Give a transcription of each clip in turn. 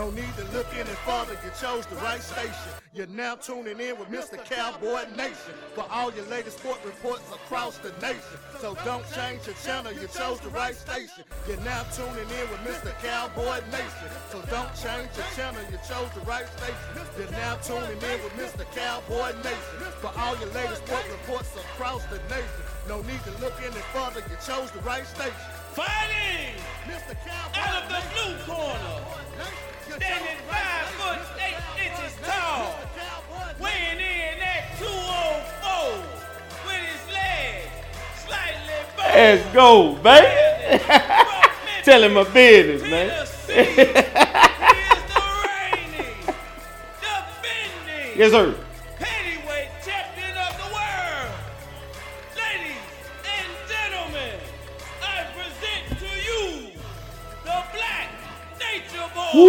No need to look any further, you chose the right station. You're now tuning in with Mr. Cowboy Nation for all your latest sport reports across the nation. So don't change your channel, you chose the right station. You're now tuning in with Mr. Cowboy Nation. So don't change your channel, you chose the right station. You're now tuning in with Mr. Cowboy Nation for all your latest sport reports across the nation. No need to look any further, you chose the right station. Fighting Mr. Cowboy out of the blue corner, standing five foot eight inches tall, weighing in at 204 with his legs slightly bowed. Let's go, baby. Tell him my business, man. Tennessee is the reigning, defending Yes, sir.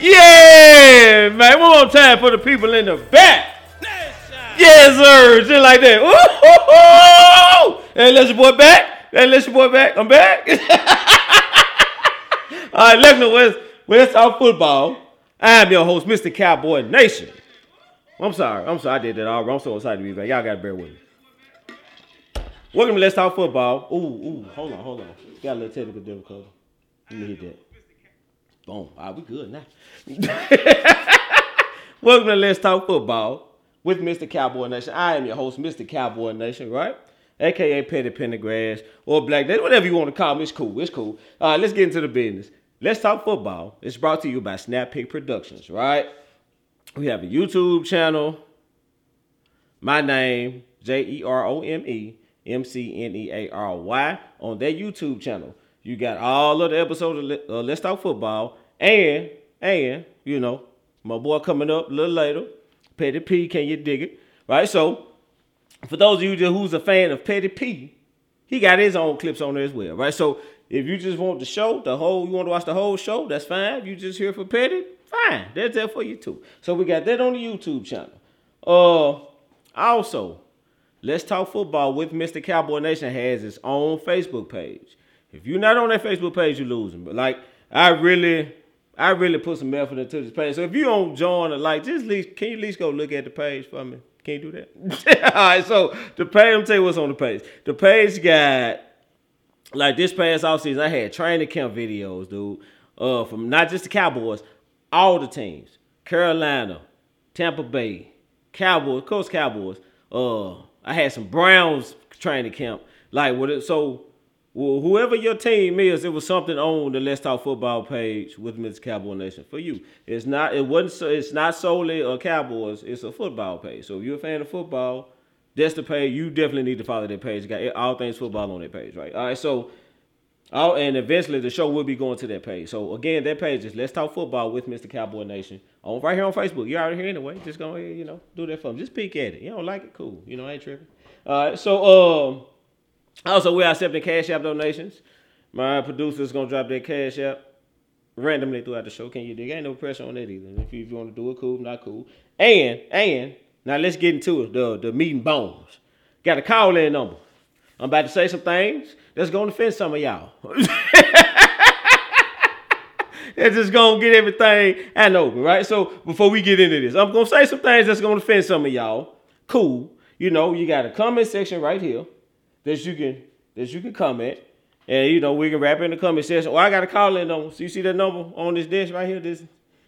yeah, man. One more time for the people in the back. Yes, sir. Just like that. Hey, let your boy back. Hey, let your boy back. I'm back. All right, let's know where's our football. I'm your host, Mr. Cowboy Nation. I'm sorry. I'm sorry. I did that all wrong. I'm so excited to be back. Y'all got to bear with me. Welcome to Let's Talk Football. Ooh, ooh. Hold on, hold on. Got a little technical difficulty. Let me hit that. Boom. All right, we good now. Welcome to Let's Talk Football with Mr. Cowboy Nation. I am your host, Mr. Cowboy Nation, right? AKA Petty Pendergrass or Black whatever you want to call me. It's cool. It's cool. All right, let's get into the business. Let's Talk Football. It's brought to you by Snap Pick Productions, right? We have a YouTube channel. My name, J E R O M E M C N E A R Y, on that YouTube channel. You got all of the episodes of uh, Let's Talk Football, and and you know my boy coming up a little later, Petty P. Can you dig it? Right. So for those of you who's a fan of Petty P, he got his own clips on there as well. Right. So if you just want the show, the whole you want to watch the whole show, that's fine. You just here for Petty, fine. That's there for you too. So we got that on the YouTube channel. Uh, also, Let's Talk Football with Mr. Cowboy Nation has its own Facebook page. If you're not on that Facebook page, you're losing. But like, I really, I really put some effort into this page. So if you don't join or like, just least, can you at least go look at the page for me? Can you do that? All right. So the page, I'm tell you what's on the page. The page got like this past offseason, I had training camp videos, dude. Uh, from not just the Cowboys, all the teams. Carolina, Tampa Bay, Cowboys, course Cowboys. Uh, I had some Browns training camp. Like what it so well, whoever your team is, it was something on the Let's Talk Football page with Miss Cowboy Nation for you. It's not it wasn't so it's not solely a Cowboys, it's a football page. So if you're a fan of football, that's the page. You definitely need to follow that page. Got all things football on that page, right? All right, so Oh, and eventually the show will be going to that page. So again, that page is Let's Talk Football with Mr. Cowboy Nation on right here on Facebook. You're out here anyway. Just go ahead, you know, do that for me. Just peek at it. You don't like it, cool. You know, I ain't tripping. All right. So um, also we are accepting Cash App donations. My producer's gonna drop that Cash App randomly throughout the show. Can you dig? Ain't no pressure on that either. If you, if you want to do it, cool. Not cool. And and now let's get into it. The the meat and bones. Got a call in number. I'm about to say some things that's gonna offend some of y'all. it's just gonna get everything I know, right? So before we get into this, I'm gonna say some things that's gonna offend some of y'all. Cool. You know, you got a comment section right here that you can that you can comment. And you know, we can wrap in the comment section. Or I got a call in number. So you see that number on this desk right here? This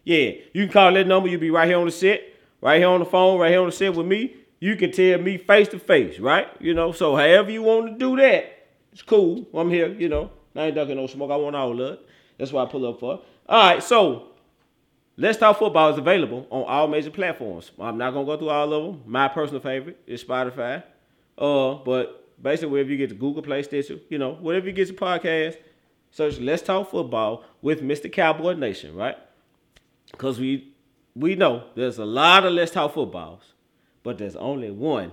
yeah, you can call that number, you'll be right here on the set, right here on the phone, right here on the set with me. You can tell me face to face, right? You know, so however you want to do that, it's cool. I'm here, you know. I ain't ducking no smoke. I want all of it. That's what I pull up for. All right, so Let's Talk Football is available on all major platforms. I'm not gonna go through all of them. My personal favorite is Spotify. Uh, but basically wherever you get to Google Play, Stitcher, you know, whatever you get your podcast, search Let's Talk Football with Mr. Cowboy Nation, right? Because we we know there's a lot of Let's Talk Footballs, but there's only one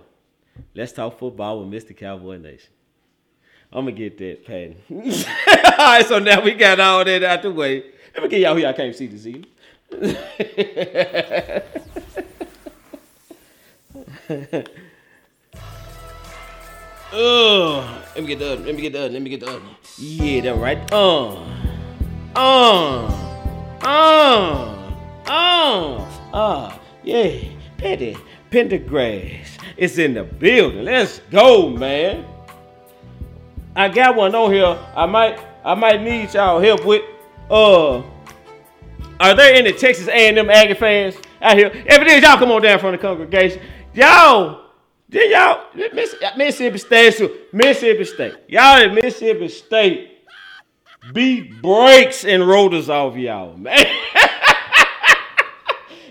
Let's Talk Football with Mr. Cowboy Nation. I'm gonna get that, Patton. all right, so now we got all that out the way. Let me get y'all who y'all can't see this evening. Uh, let me get the other. Let me get the. Let me get the. Yeah, that right. Uh, uh, uh, uh, uh. Yeah, Petty Pendergrass. It's in the building. Let's go, man. I got one on here. I might, I might need y'all help with. Uh, are there any Texas A&M Aggie fans out here? If it is, y'all come on down from the congregation. Y'all, did y'all Mississippi State, Mississippi State, y'all at Mississippi State beat breaks and rotors off y'all, man.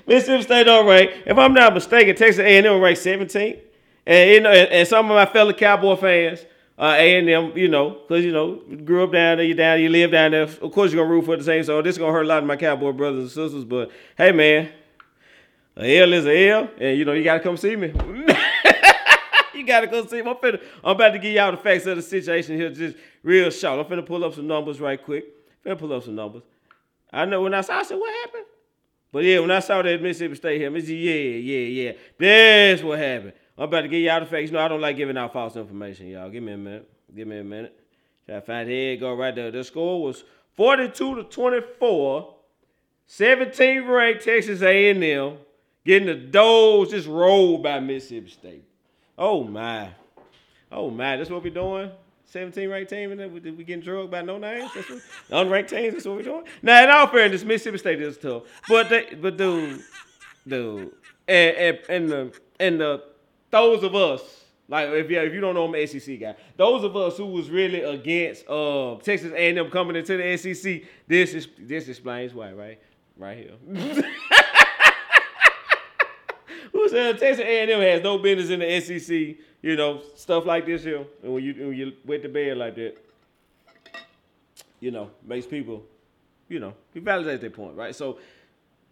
Mississippi State don't rank. If I'm not mistaken, Texas A&M ranked 17th, and you know, and, some of my fellow Cowboy fans uh, A&M, you know, because, you know, grew up down there, you down you live down there. Of course, you're going to root for the same. So this is going to hurt a lot of my Cowboy brothers and sisters. But, hey, man, a L is a L, and, you know, you got to come see me. you got to come see me. I'm, finna, I'm about to give y'all the facts of the situation here just real short. I'm finna pull up some numbers right quick. Finna pull up some numbers. I know when I saw, I said, what happened? But, yeah, when I saw that Mississippi State here, I said, yeah, yeah, yeah. That's what happened. I'm about to give y'all the facts. You know, I don't like giving out false information, y'all. Give me a minute. Give me a minute. Try to find it. Go right there. The score was 42 to 24. 17 ranked Texas A&M getting the doors just rolled by Mississippi State. Oh my. Oh my. That's what we're doing. 17 ranked team and then we, we getting drugged by no names. That's what, unranked teams. That's what we doing. Now, in all fairness, Mississippi State is tough, but they, but dude, dude, and and, and the and the those of us, like if you if you don't know I'm an SEC guy, those of us who was really against uh, Texas A&M coming into the SEC, this is this explains why, right? Right here. who said Texas A&M has no business in the SEC? You know, stuff like this here, and when you when you went to bed like that, you know, makes people, you know, you validate their point, right? So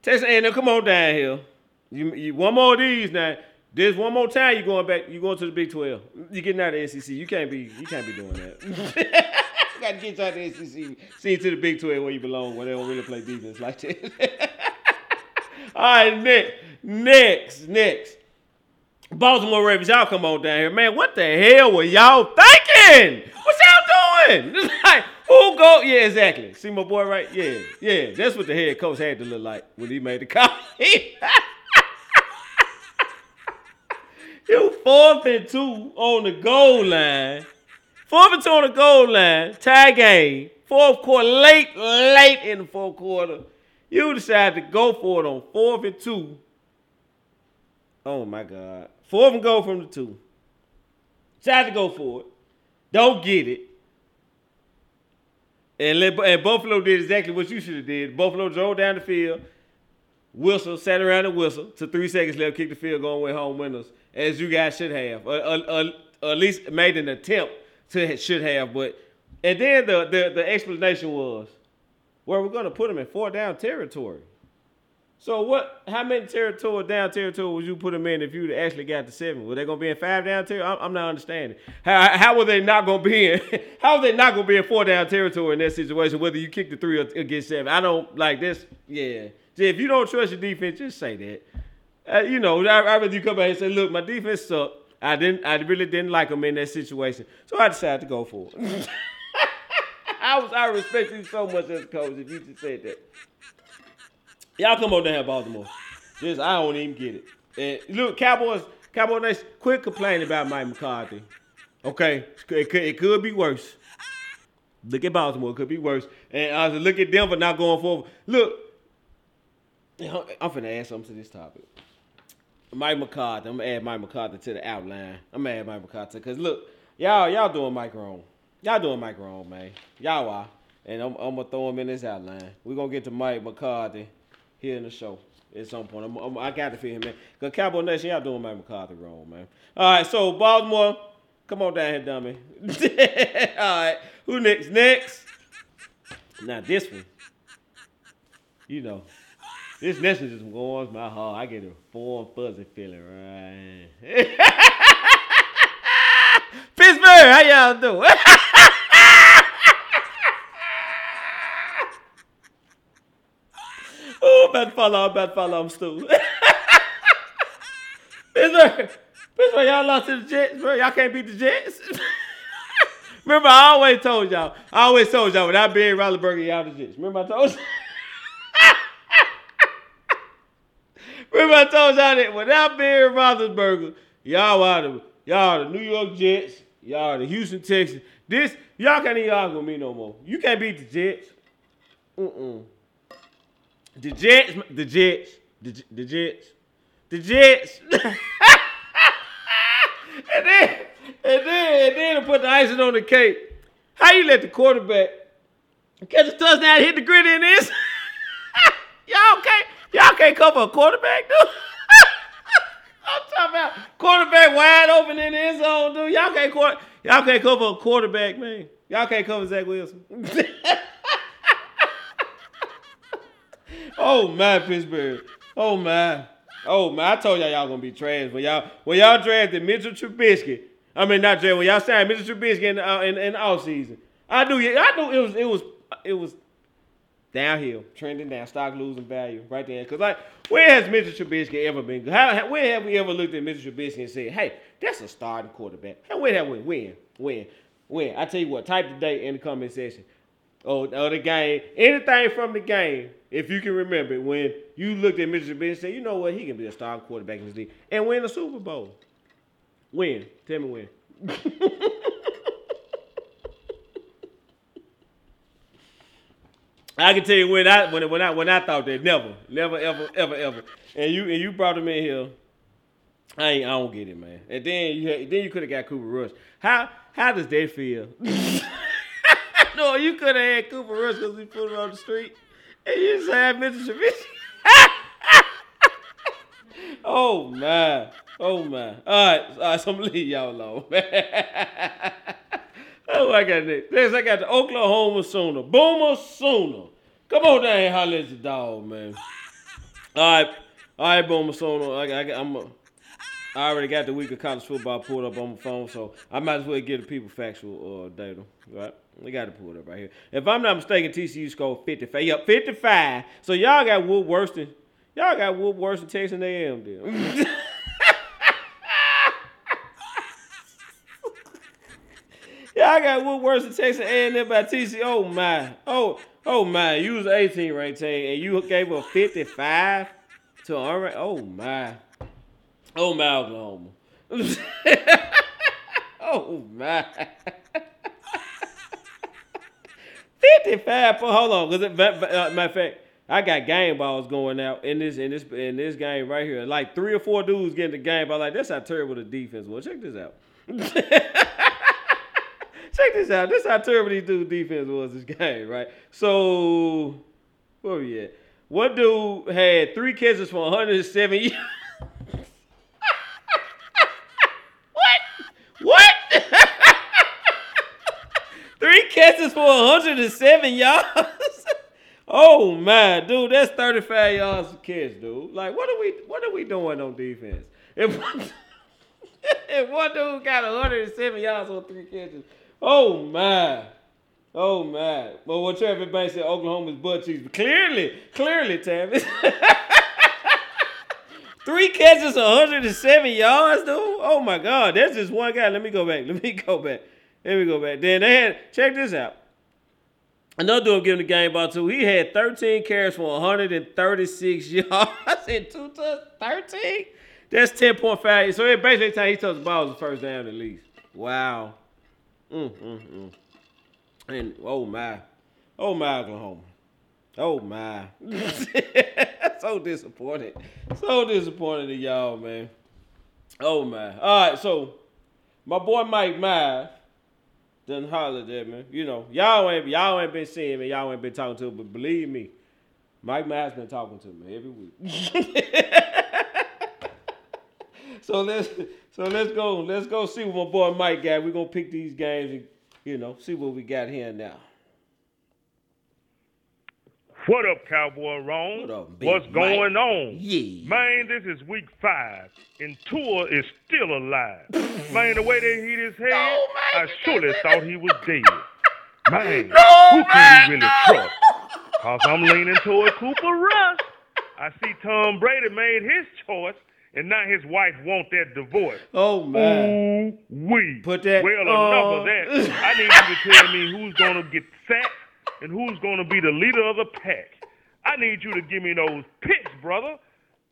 Texas A&M, come on down here. You, you one more of these now. This one more time, you going back. You going to the Big Twelve. You're getting out of the SEC. You can't be. You can't be doing that. got to get out of the SEC. See you to the Big Twelve where you belong. Where they don't really play defense like that. All right, next, next, next. Baltimore Ravens, y'all come on down here, man. What the hell were y'all thinking? What y'all doing? like, who go? Yeah, exactly. See my boy, right? Yeah, yeah. That's what the head coach had to look like when he made the call. You fourth and two on the goal line. Fourth and two on the goal line. Tie game. Fourth quarter, late, late in the fourth quarter. You decide to go for it on fourth and two. Oh my God. Fourth and goal from the two. Decided to go for it. Don't get it. And, let, and Buffalo did exactly what you should have did. Buffalo drove down the field. Whistle, sat around the whistle. To three seconds left, kicked the field going went home winners as you guys should have, or, or, or, at least made an attempt to should have. But and then the the, the explanation was, well, we're going to put them in four down territory. So what? How many territory down territory would you put them in if you actually got to seven? Were they to be in five down territory? I'm, not understanding. How how were they not to be in? how are they not to be in four down territory in that situation? Whether you kick the three or against seven, I don't like this. Yeah, if you don't trust your defense, just say that. Uh, you know, I, I rather you come back and say, look, my defense sucked. I didn't, I really didn't like them in that situation, so I decided to go for it. I was, I respect you so much as a coach if you just said that. Y'all come on down, Baltimore. Just, I don't even get it. And look, Cowboys, Cowboys Nation, quit complaining about Mike McCarthy. Okay, it could, it could be worse. Look at Baltimore, it could be worse. And I was look at Denver not going forward. Look, I'm finna add something to this topic. Mike McCarthy. I'm gonna add Mike McCarthy to the outline. I'm gonna add Mike McCarthy because look, y'all y'all doing Mike wrong. Y'all doing Mike wrong, man. Y'all are, and I'm, I'm gonna throw him in this outline. We're gonna get to Mike McCarthy here in the show at some point. I'm, I'm, i got to feel him, man. Cause Cowboy Nation, y'all doing Mike McCarthy wrong, man. All right, so Baltimore, come on down here, dummy. All right, who next? Next. Now this one, you know. This message is warms my heart. I get a warm, fuzzy feeling, right? Pittsburgh, how y'all doing? I'm about to follow, I'm stupid. Pittsburgh, Pittsburgh, y'all lost to the Jets, bro. Y'all can't beat the Jets. Remember, I always told y'all. I always told y'all without Ben Roethlisberger, y'all the Jets. Remember, I told. Remember, I told y'all that without Ben Roethlisberger, y'all are the y'all the New York Jets, y'all the Houston Texans. This y'all can't even argue with me no more. You can't beat the Jets. Mm-mm. The Jets, the Jets, the, the Jets, the Jets. and then, and then, and then to put the icing on the cake. How you let the quarterback catch a touchdown, hit the grid in this? y'all can't, y'all can't cover a quarterback, dude. I'm talking about quarterback wide open in the end zone, dude. Y'all can't y'all can't cover a quarterback, man. Y'all can't cover Zach Wilson. Oh man, Pittsburgh. Oh man. Oh man, I told y'all y'all gonna be trash when y'all when y'all drafted Mitchell Trubisky. I mean not drafted when y'all signed Mitchell Trubisky in uh, in, in off season. I knew I knew it was it was it was downhill, trending down, stock losing value right there. Cause like where has Mitchell Trubisky ever been? How, where have we ever looked at Mitchell Trubisky and said, "Hey, that's a starting quarterback"? How where have we? When? When? When? I tell you what. Type today in the comment section. Oh, oh, the game. Anything from the game, if you can remember, when you looked at Mitchell Trubisky and said, "You know what? He can be a star quarterback in this league and win a Super Bowl." When? Tell me when. I can tell you when I when when I when I thought that never, never, ever, ever, ever. And you and you brought him in here. I ain't, I don't get it, man. And then you had, then you could have got Cooper Rush. How how does that feel? no, you could have had Cooper Rush because we put him on the street, and you just had Mr. Trubisky. oh man, oh man. All right, all right. So I'm gonna leave y'all alone, man. Oh, I got next. Next, I got the Oklahoma Sooner. Boomer Sooner. Come on down here, holler at your dog, man. All right, all right, Boomer Sooner. I, I, I'm a, I already got the week of college football pulled up on my phone, so I might as well get the people factual uh, data. Right? We got to pull it up right here. If I'm not mistaken, TCU scored 55. Yep, 55. So y'all got Wood worse than y'all got Wood worse than Texas A&M. Then. Y'all got Wood worse than Texas A&M by TCU. Oh my, oh oh my, you was 18 ranked team and you gave a 55 to all Oh my, oh my Oklahoma. oh my. 55 for hold on, cause it, uh, matter of fact, I got game balls going out in this in this in this game right here. Like three or four dudes getting the game ball. Like that's how terrible the defense was. Check this out. Check this out. This is how terrible these dudes defense was this game, right? So where we at? One dude had three catches for 107 yards. what? What? three catches for 107 yards. oh man, dude, that's 35 yards a catch, dude. Like, what are we what are we doing on defense? If one, if one dude got 107 yards on three catches, Oh my. Oh my. But what Travis Banks said Oklahoma's butt cheeks. Clearly, clearly, Travis. Three catches, 107 yards, dude. Oh my God. That's just one guy. Let me go back. Let me go back. Let we go back. Then they had check this out. Another dude giving the game ball too. He had 13 carries for 136 yards and two touchdowns. 13? That's 10.5. So basically time he touched the ball was the first down at least. Wow. Mm, mm, mm. And oh my, oh my Oklahoma, oh my, so disappointed, so disappointed in y'all, man. Oh my. All right, so my boy Mike Myers done hollered at me. You know, y'all ain't y'all ain't been seeing me, y'all ain't been talking to, me, but believe me, Mike Myers been talking to me every week. so let's so let's go. Let's go see what my boy Mike got. We're gonna pick these games and you know, see what we got here now. What up, Cowboy Ron? What up, big What's Mike? going on? Yeah. Man, this is week five, and Tua is still alive. man, the way they hit his head, No, man, I surely thought he was dead. Man, No, who man, can we really no. trust? Cause I'm leaning toward Cooper Rush. I see Tom Brady made his choice, and now his wife want that divorce. Oh man. Ooh, we. Put that Well, on. enough of that. I need you to tell me who's gonna get sacked and who's gonna be the leader of the pack. I need you to give me those picks, brother.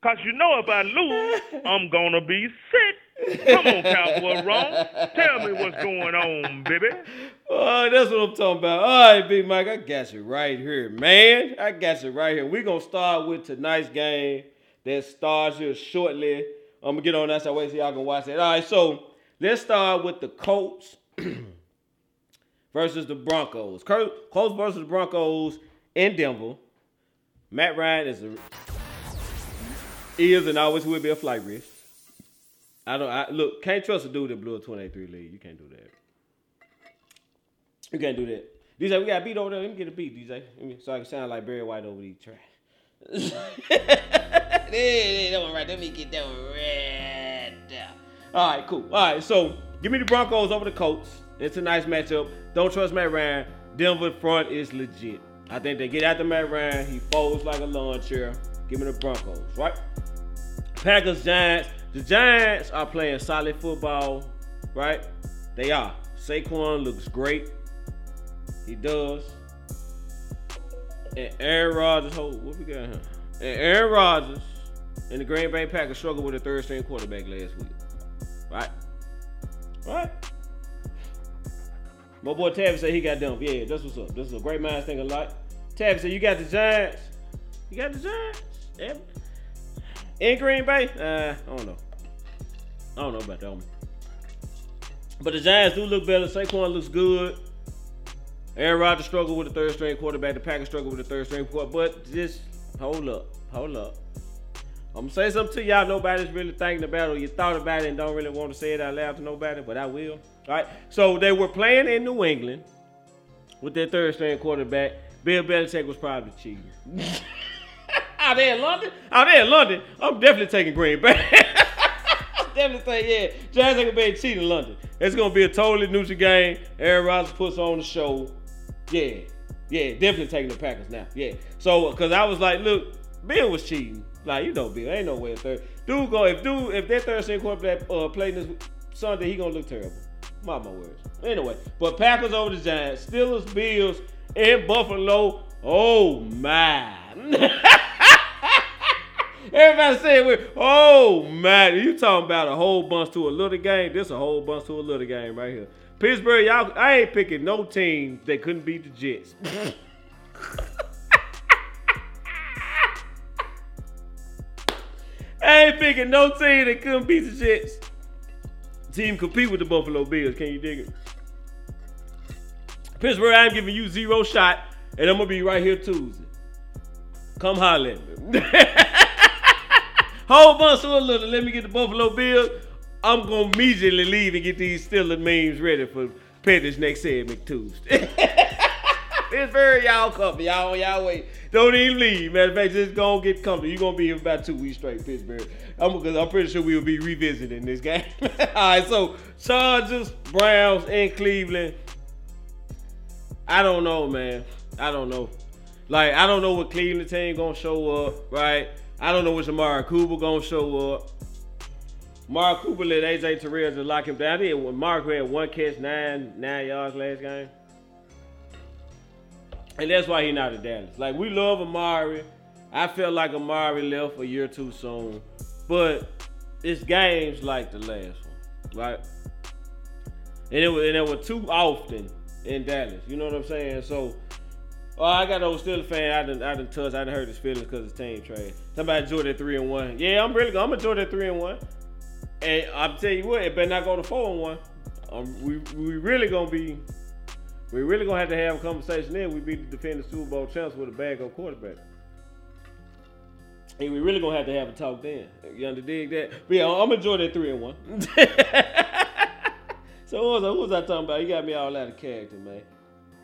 Cause you know if I lose, I'm gonna be sick. Come on, Cowboy Ron. Tell me what's going on, baby. Oh, that's what I'm talking about. All right, Big Mike, I got you right here, man. I got you right here. We're gonna start with tonight's game that starts here shortly. I'm gonna get on that so so y'all can watch it. All right, so let's start with the Colts versus the Broncos. Col- Colts versus the Broncos in Denver. Matt Ryan is a is and always will be a flight risk. I don't I, look. Can't trust a dude that blew a 28-3 lead. You can't do that. You can't do that. DJ, we got beat over there. Let me get a beat, DJ. So I can sound like Barry White over these tracks. that one right. Let me get that one right. All right, cool. All right, so give me the Broncos over the Colts. It's a nice matchup. Don't trust Matt Ryan. Denver front is legit. I think they get after Matt Ryan. He folds like a lawn chair. Give me the Broncos, right? Packers, Giants. The Giants are playing solid football, right? They are. Saquon looks great. He does. And Aaron Rodgers, hold, what we got here? And Aaron Rodgers and the Green Bay Packers struggled with a third string quarterback last week. Right? Right? My boy Tavis said he got them. Yeah, that's what's up. This is a great minds think alike. Tavis said you got the Giants. You got the Giants? Yeah. In Green Bay? Uh, I don't know. I don't know about that one. But the Giants do look better. Saquon looks good. Aaron Rodgers struggled with the third string quarterback. The Packers struggled with the third string quarterback. But just hold up. Hold up. I'm gonna say something to y'all. Nobody's really thinking about it. Or you thought about it and don't really want to say it out loud to nobody, but I will. All right. So they were playing in New England with their third string quarterback. Bill Belichick was probably cheating. Out there in London? Out there in London, I'm definitely taking Green Bay. Definitely saying, yeah, Giants ain't gonna be cheating in London. It's gonna be a totally neutral game. Aaron Rodgers puts on the show. Yeah, yeah, definitely taking the Packers now. Yeah. So, cause I was like, look, Bill was cheating. Like, you know, Bill, ain't no way a third. Dude, go if dude if that third string quarterback uh, playing this Sunday, he gonna look terrible. My my words. Anyway, but Packers over the Giants, Steelers, Bills and Buffalo. Oh my. Everybody saying, we- "Oh man, you talking about a whole bunch to a little game? This a whole bunch to a little game right here." Pittsburgh, y'all, I ain't picking no team that couldn't beat the Jets. I ain't picking no team that couldn't beat the Jets. Team compete with the Buffalo Bills. Can you dig it? Pittsburgh, I'm giving you zero shot, and I'm gonna be right here Tuesday. Come holler. Whole bunch a little. Let me get the Buffalo Bills. I'm gonna immediately leave and get these Steelers memes ready for Petty's next segment Tuesday. Pittsburgh, y'all come. Y'all on y'all way. Don't even leave. Matter of fact, just go and get comfortable. You're gonna be here about two weeks straight, Pittsburgh. I'm I'm pretty sure we'll be revisiting this game. All right, so Chargers, Browns, and Cleveland. I don't know, man. I don't know. Like, I don't know what Cleveland team gonna show up, right? I don't know what Amari Cooper gonna show up. Amari Cooper let AJ Terrell just lock him down. I think Mark had one catch, nine nine yards last game. And that's why he not at Dallas. Like we love Amari. I felt like Amari left a year too soon. But it's games like the last one, right? And it was and it was too often in Dallas. You know what I'm saying? So Oh, I got those Steelers fan. I done, I done touched. I done hurt his feelings because his team trade. Somebody enjoy that three and one. Yeah, I'm really. Going. I'm enjoy that three and one. And I'm tell you what, it better not go to four and one. Um, we we really gonna be. We really gonna have to have a conversation then. We be the defending Super Bowl champs with a backup quarterback. And we really gonna have to have a talk then. You under dig that? But yeah, I'm enjoy that three and one. so who was, I, who was I talking about? You got me all out of character, man.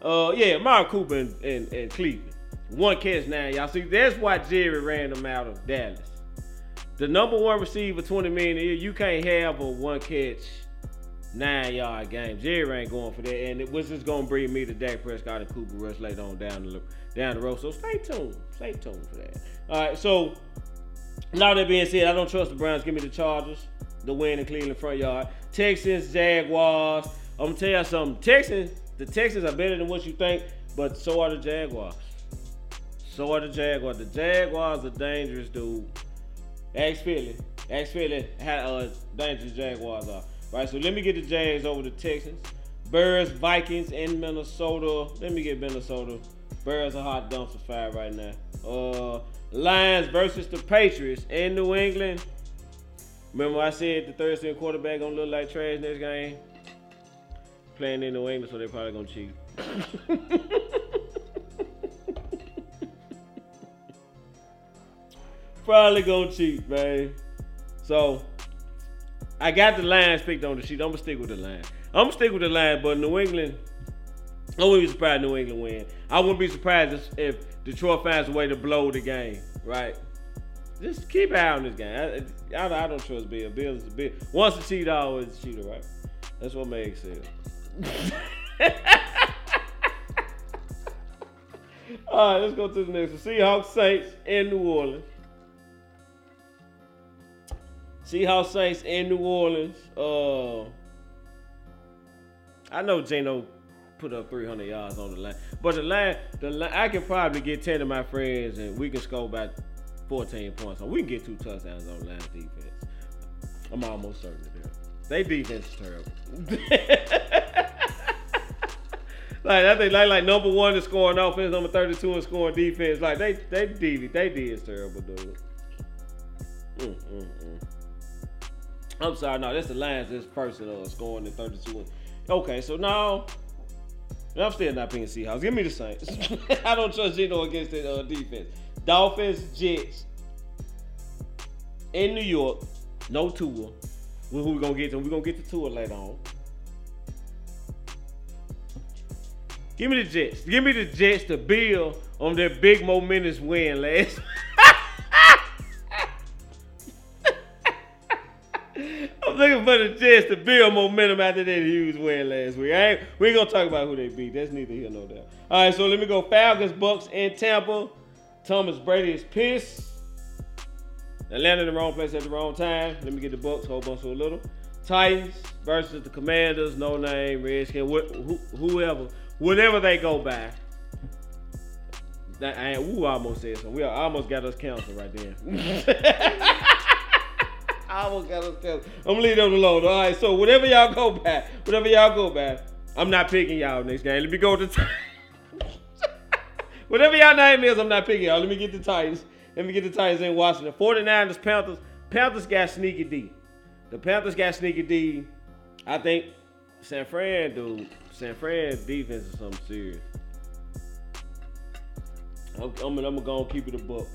Uh, yeah, Amari Cooper and, and, and Cleveland. One catch now, y'all. See, that's why Jerry ran them out of Dallas. The number one receiver, 20 million a year, you can't have a one catch, nine yard game. Jerry ain't going for that. And it was just gonna bring me to Dak Prescott and Cooper Rush later on down the down the road. So stay tuned. Stay tuned for that. All right, so Now that being said, I don't trust the Browns. Give me the Chargers, the win in Cleveland front yard. Texans, Jaguars. I'm gonna tell you something. Texans, the Texans are better than what you think, but so are the Jaguars. So are the Jaguars. The Jaguars are dangerous, dude. Ask Philly. Ask Philly how uh, dangerous Jaguars are. Right, so let me get the Jags over the Texans. Bears, Vikings in Minnesota. Let me get Minnesota. Bears are hot dumpster fire right now. Uh, Lions versus the Patriots in New England. Remember I said the third string quarterback gonna look like trash next game? Playing in New England, so they're probably gonna cheat. probably gonna cheat, man. So I got the Lions picked on the sheet. I'm gonna stick with the Lions. I'm gonna stick with the Lions, but New England. I wouldn't be surprised New England win. I wouldn't be surprised if, Detroit finds a way to blow the game, right? Just keep an eye on this game. I, I, I don't trust Bill. Bill's a Bill. Once a cheater, always a cheater, right? That's what makes it. All right, let's go to the next one. Seahawks Saints in New Orleans. Seahawks Saints in New Orleans. Uh, I know Geno put up 300 yards on the line, but the line, the line, I can probably get 10 of my friends and we can score about 14 points. So we can get two touchdowns on the line defense. I'm almost certain of that. They defense is terrible. like I think like like number one is scoring offense, number 32 is scoring defense. Like they they did they did is terrible, dude. Mm, mm, mm. I'm sorry, no, that's the Lions. This person uh, scoring the 32. Okay, so now I'm still not picking Seahawks. Give me the Saints. I don't trust Gino against the uh, defense. Dolphins, Jets in New York. No Tua. Who we gonna get to? We gonna get to Tua later on. Give me the Jets. Give me the Jets to build on their big momentous win last. looking for the Jets to build momentum after that huge win last week. Ain't, we ain't gonna talk about who they beat. That's neither here nor there. All right, so let me go. Falcons, Bucks and Tampa. Thomas Brady is pissed. Atlanta in the wrong place at the wrong time. Let me get the Bucks. Whole bunch of a little. Titans versus the Commanders. No name. Redskin. Wh- wh- whoever. Whatever they go by. That, I ooh, I almost said something. We almost got us canceled right there. I almost got us canceled. I'm gonna leave them alone. All right, so whatever y'all go back, whatever y'all go back, I'm not picking y'all next game. Let me go to the Whatever y'all name is, I'm not picking y'all. Let me get the Titans. Let me get the Titans in Washington. 49ers, Panthers. Panthers got sneaky D. The Panthers got sneaky D. I think San Fran, dude. San Fran defense is something serious. I'm, I'm, I'm gonna keep it a book.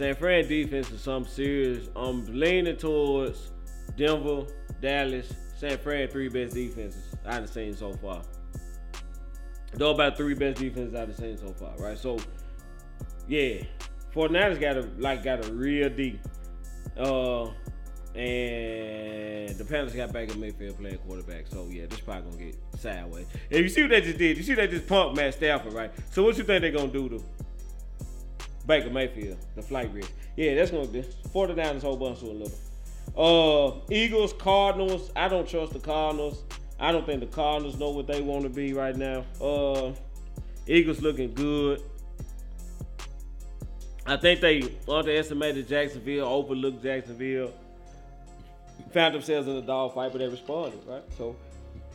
San Fran defense is something serious. I'm leaning towards Denver, Dallas, San Fran, three best defenses I've seen so far. Though about three best defenses I've seen so far, right? So, yeah, 49ers got a like got a real deep. Uh, and the Panthers got Baker Mayfield playing quarterback. So yeah, this probably gonna get sideways. And you see what they just did? You see they just punked Matt Stafford, right? So what you think they gonna do to Baker Mayfield, the flight risk? Yeah, that's gonna be 49ers whole bunch of a little. Uh, Eagles, Cardinals. I don't trust the Cardinals. I don't think the Cardinals know what they want to be right now. Uh, Eagles looking good. I think they underestimated Jacksonville, overlooked Jacksonville, found themselves in a dog fight, but they responded, right? So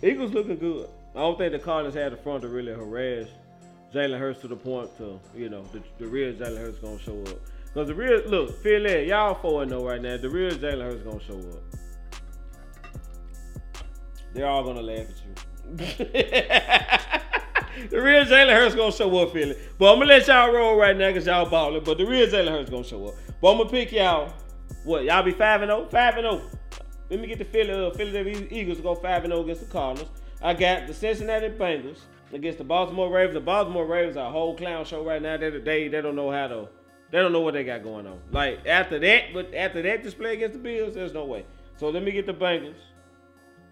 Eagles looking good. I don't think the Cardinals had the front to really harass Jalen Hurts to the point to, you know, the, the real Jalen Hurts gonna show up. Cause the real look, feel that y'all 4 and 0 right now. The real Jalen Hurts gonna show up. They're all gonna laugh at you. the real Jalen Hurts gonna show up, Philly. But I'm gonna let y'all roll right now because y'all balling. But the real Jalen Hurts gonna show up. But I'm gonna pick y'all. What y'all be five and 0? Five and 0. Let me get the Philly, uh, Philadelphia Eagles to go five and 0 against the Cardinals. I got the Cincinnati Bengals against the Baltimore Ravens. The Baltimore Ravens are a whole clown show right now. They they they don't know how to. They don't know what they got going on. Like after that, but after that display against the Bills, there's no way. So let me get the Bengals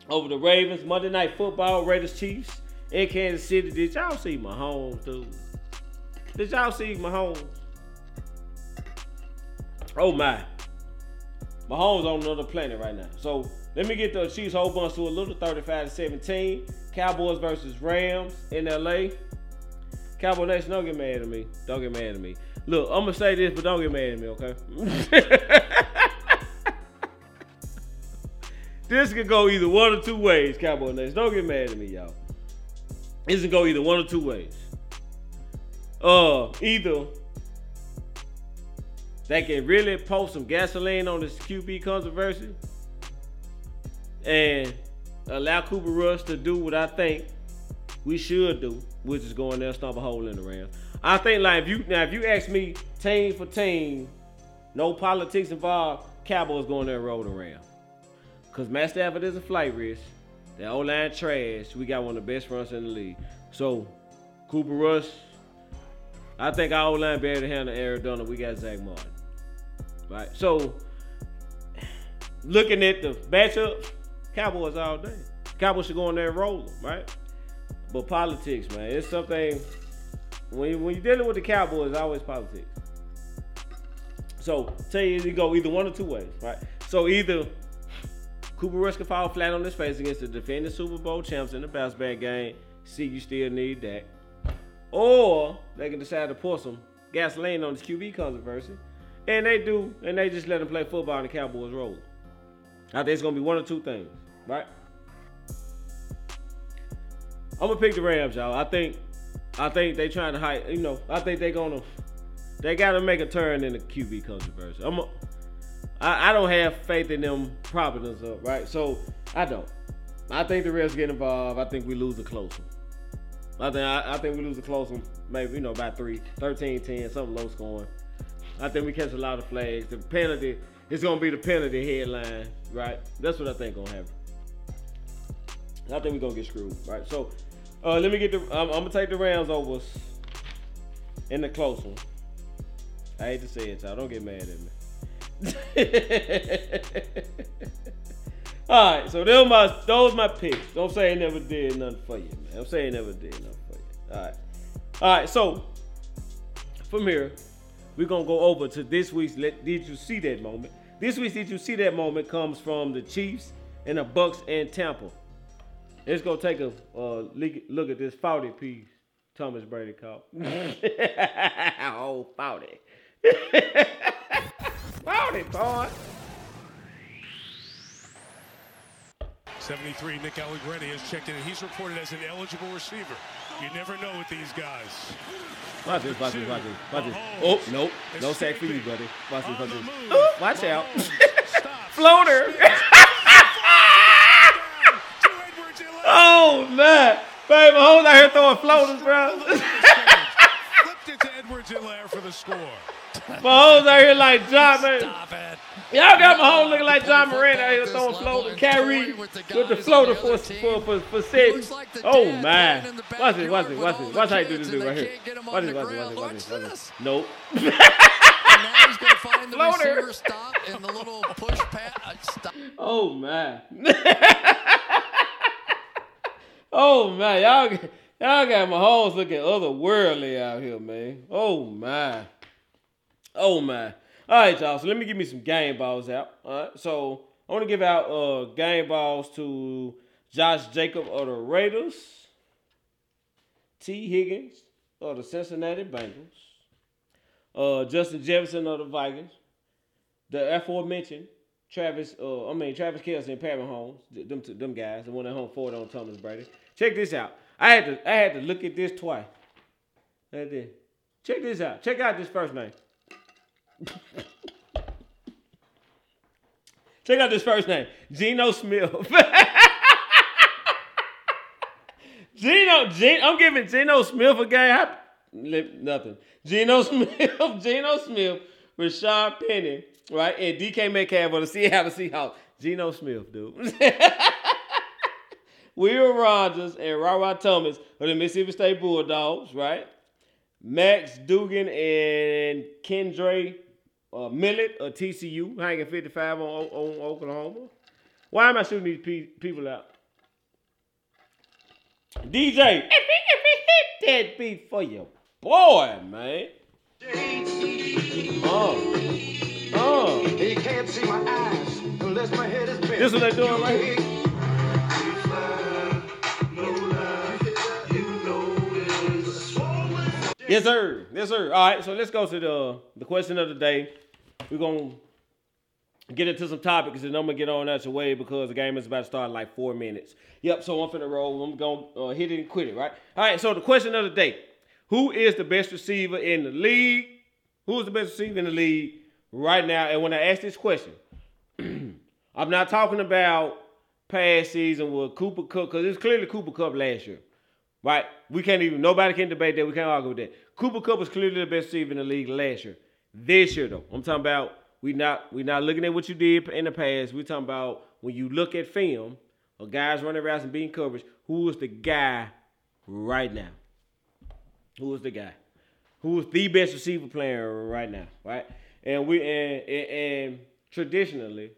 over the Ravens. Monday Night Football, Raiders Chiefs in Kansas City. Did y'all see Mahomes, dude? Did y'all see Mahomes? Oh my. Mahomes on another planet right now. So let me get the Chiefs whole bunch to a little 35 to 17. Cowboys versus Rams in LA. Cowboy Nation, don't get mad at me. Don't get mad at me. Look, I'm gonna say this, but don't get mad at me, okay? this could go either one or two ways, Cowboy Nation. Don't get mad at me, y'all. This can go either one or two ways. Uh, either they can really post some gasoline on this QB controversy and allow Cooper Rush to do what I think we should do, which is going there and stomp a hole in the Rams. I think like if you now if you ask me team for team, no politics involved, Cowboys going there and roll the Rams. Cause Matt Stafford is a flight risk. The O line trash. We got one of the best fronts in the league. So Cooper Rush, I think our O line better to handle Donald. We got Zach Martin. Right. So looking at the matchup, Cowboys all day. Cowboys should go in there and roll them, right? But politics, man, it's something when you, when you're dealing with the Cowboys, it's always politics. So tell you you go either one or two ways, right? So either Cooper Rush can fall flat on his face against the defending Super Bowl champs in the bounce back game. See, you still need that. Or they can decide to pour some gasoline on this QB controversy. And they do, and they just let them play football and the Cowboys roll. I think it's gonna be one or two things, right? I'm gonna pick the Rams, y'all. I think I think they trying to hide, you know, I think they gonna they gotta make a turn in the QB controversy. I'm a, I, I don't have faith in them propping us up, right? So I don't. I think the Rams get involved. I think we lose a close one. I think I, I think we lose a close one, maybe you know by three, 13-10, something low scoring. I think we catch a lot of flags. The penalty, it's gonna be the penalty headline, right? That's what I think gonna happen. I think we're gonna get screwed, right? So uh, let me get the. I'm, I'm, gonna take the Rams over in the close one. I hate to say it, y'all. Don't get mad at me. All right, so those my those my picks. Don't say I never did nothing for you, man. Don't say I never did nothing for you. All right, all right. So from here, we're gonna go over to this week's. Let, did you see that moment? This week's Did you see that moment comes from the Chiefs and the Bucks and Tampa. Let's go take a uh, look at this 40 piece Thomas Brady caught. oh, 40. 40, boy. 73, Nick Allegretti has checked in, and he's reported as an eligible receiver. You never know with these guys. Watch this, watch this, watch this, watch this. Oh, nope. No sack for you, buddy. Watch this, watch this. Watch out. Floater. Oh man, baby, hold out here throwing floaters, bro. Flipped it to Edwards Helaire for the score. Mahomes out here like John, man. Y'all got Mahomes looking like Ja Morant out here throwing floaters. Carry with the floater for for for, for six. Oh man, watch it, watch it, watch it. Watch how you do this dude right here. Watch it, watch it, watch it, watch it, watch it. Nope. now he's going to find the Floater. receiver stop and the little push pass. uh, Stop. Oh man. oh man, y'all y'all got Mahomes looking otherworldly out here, man. Oh my. Oh my. All right, y'all. So let me give me some game balls out. All right. So I want to give out uh game balls to Josh Jacob of the Raiders, Tee Higgins of the Cincinnati Bengals, uh Justin Jefferson of the Vikings, the aforementioned Travis, uh, I mean Travis Kelce and Pat Holmes. them two, them guys, the one that home forward on Thomas Brady. Check this out. I had to I had to look at this twice. Right there. Check this out. Check out this first name. Check out this first name, Geno Smith. Geno, Geno, I'm giving Geno Smith a game. Nothing. Geno Smith, Geno Smith, Rashaad Penny, right, and DK Metcalf of the Seattle Seahawks. Geno Smith, dude. Will Rogers and Rara Thomas of the Mississippi State Bulldogs, right? Max Duggan and Kendre uh, Miller uh, of TCU, hanging 55 on, on Oklahoma. Why am I shooting these pe- people out? DJ, if he, if he hit that beat for your boy, man. Oh. He can't see my eyes unless my head is bent. This what they doing right here? Yes, sir. Yes, sir. All right, so let's go to the the question of the day. We're gonna get into some topics and I'm gonna get on out your way because the game is about to start in like four minutes. Yep, so I'm finna roll. I'm gonna uh, hit it and quit it, right? All right, so the question of the day. Who is the best receiver in the league? Who is the best receiver in the league right now? And when I ask this question, I'm not talking about past season with Cooper Kupp because it's clearly Cooper Kupp last year, right? We can't even nobody can debate that. We can't argue with that. Cooper Kupp was clearly the best receiver in the league last year. This year though, I'm talking about we not we not looking at what you did in the past. We talking about when you look at film or guys running routes and being coverage. Who is the guy right now? Who is the guy? Who is the best receiver player right now? Right? And we and, and, and traditionally,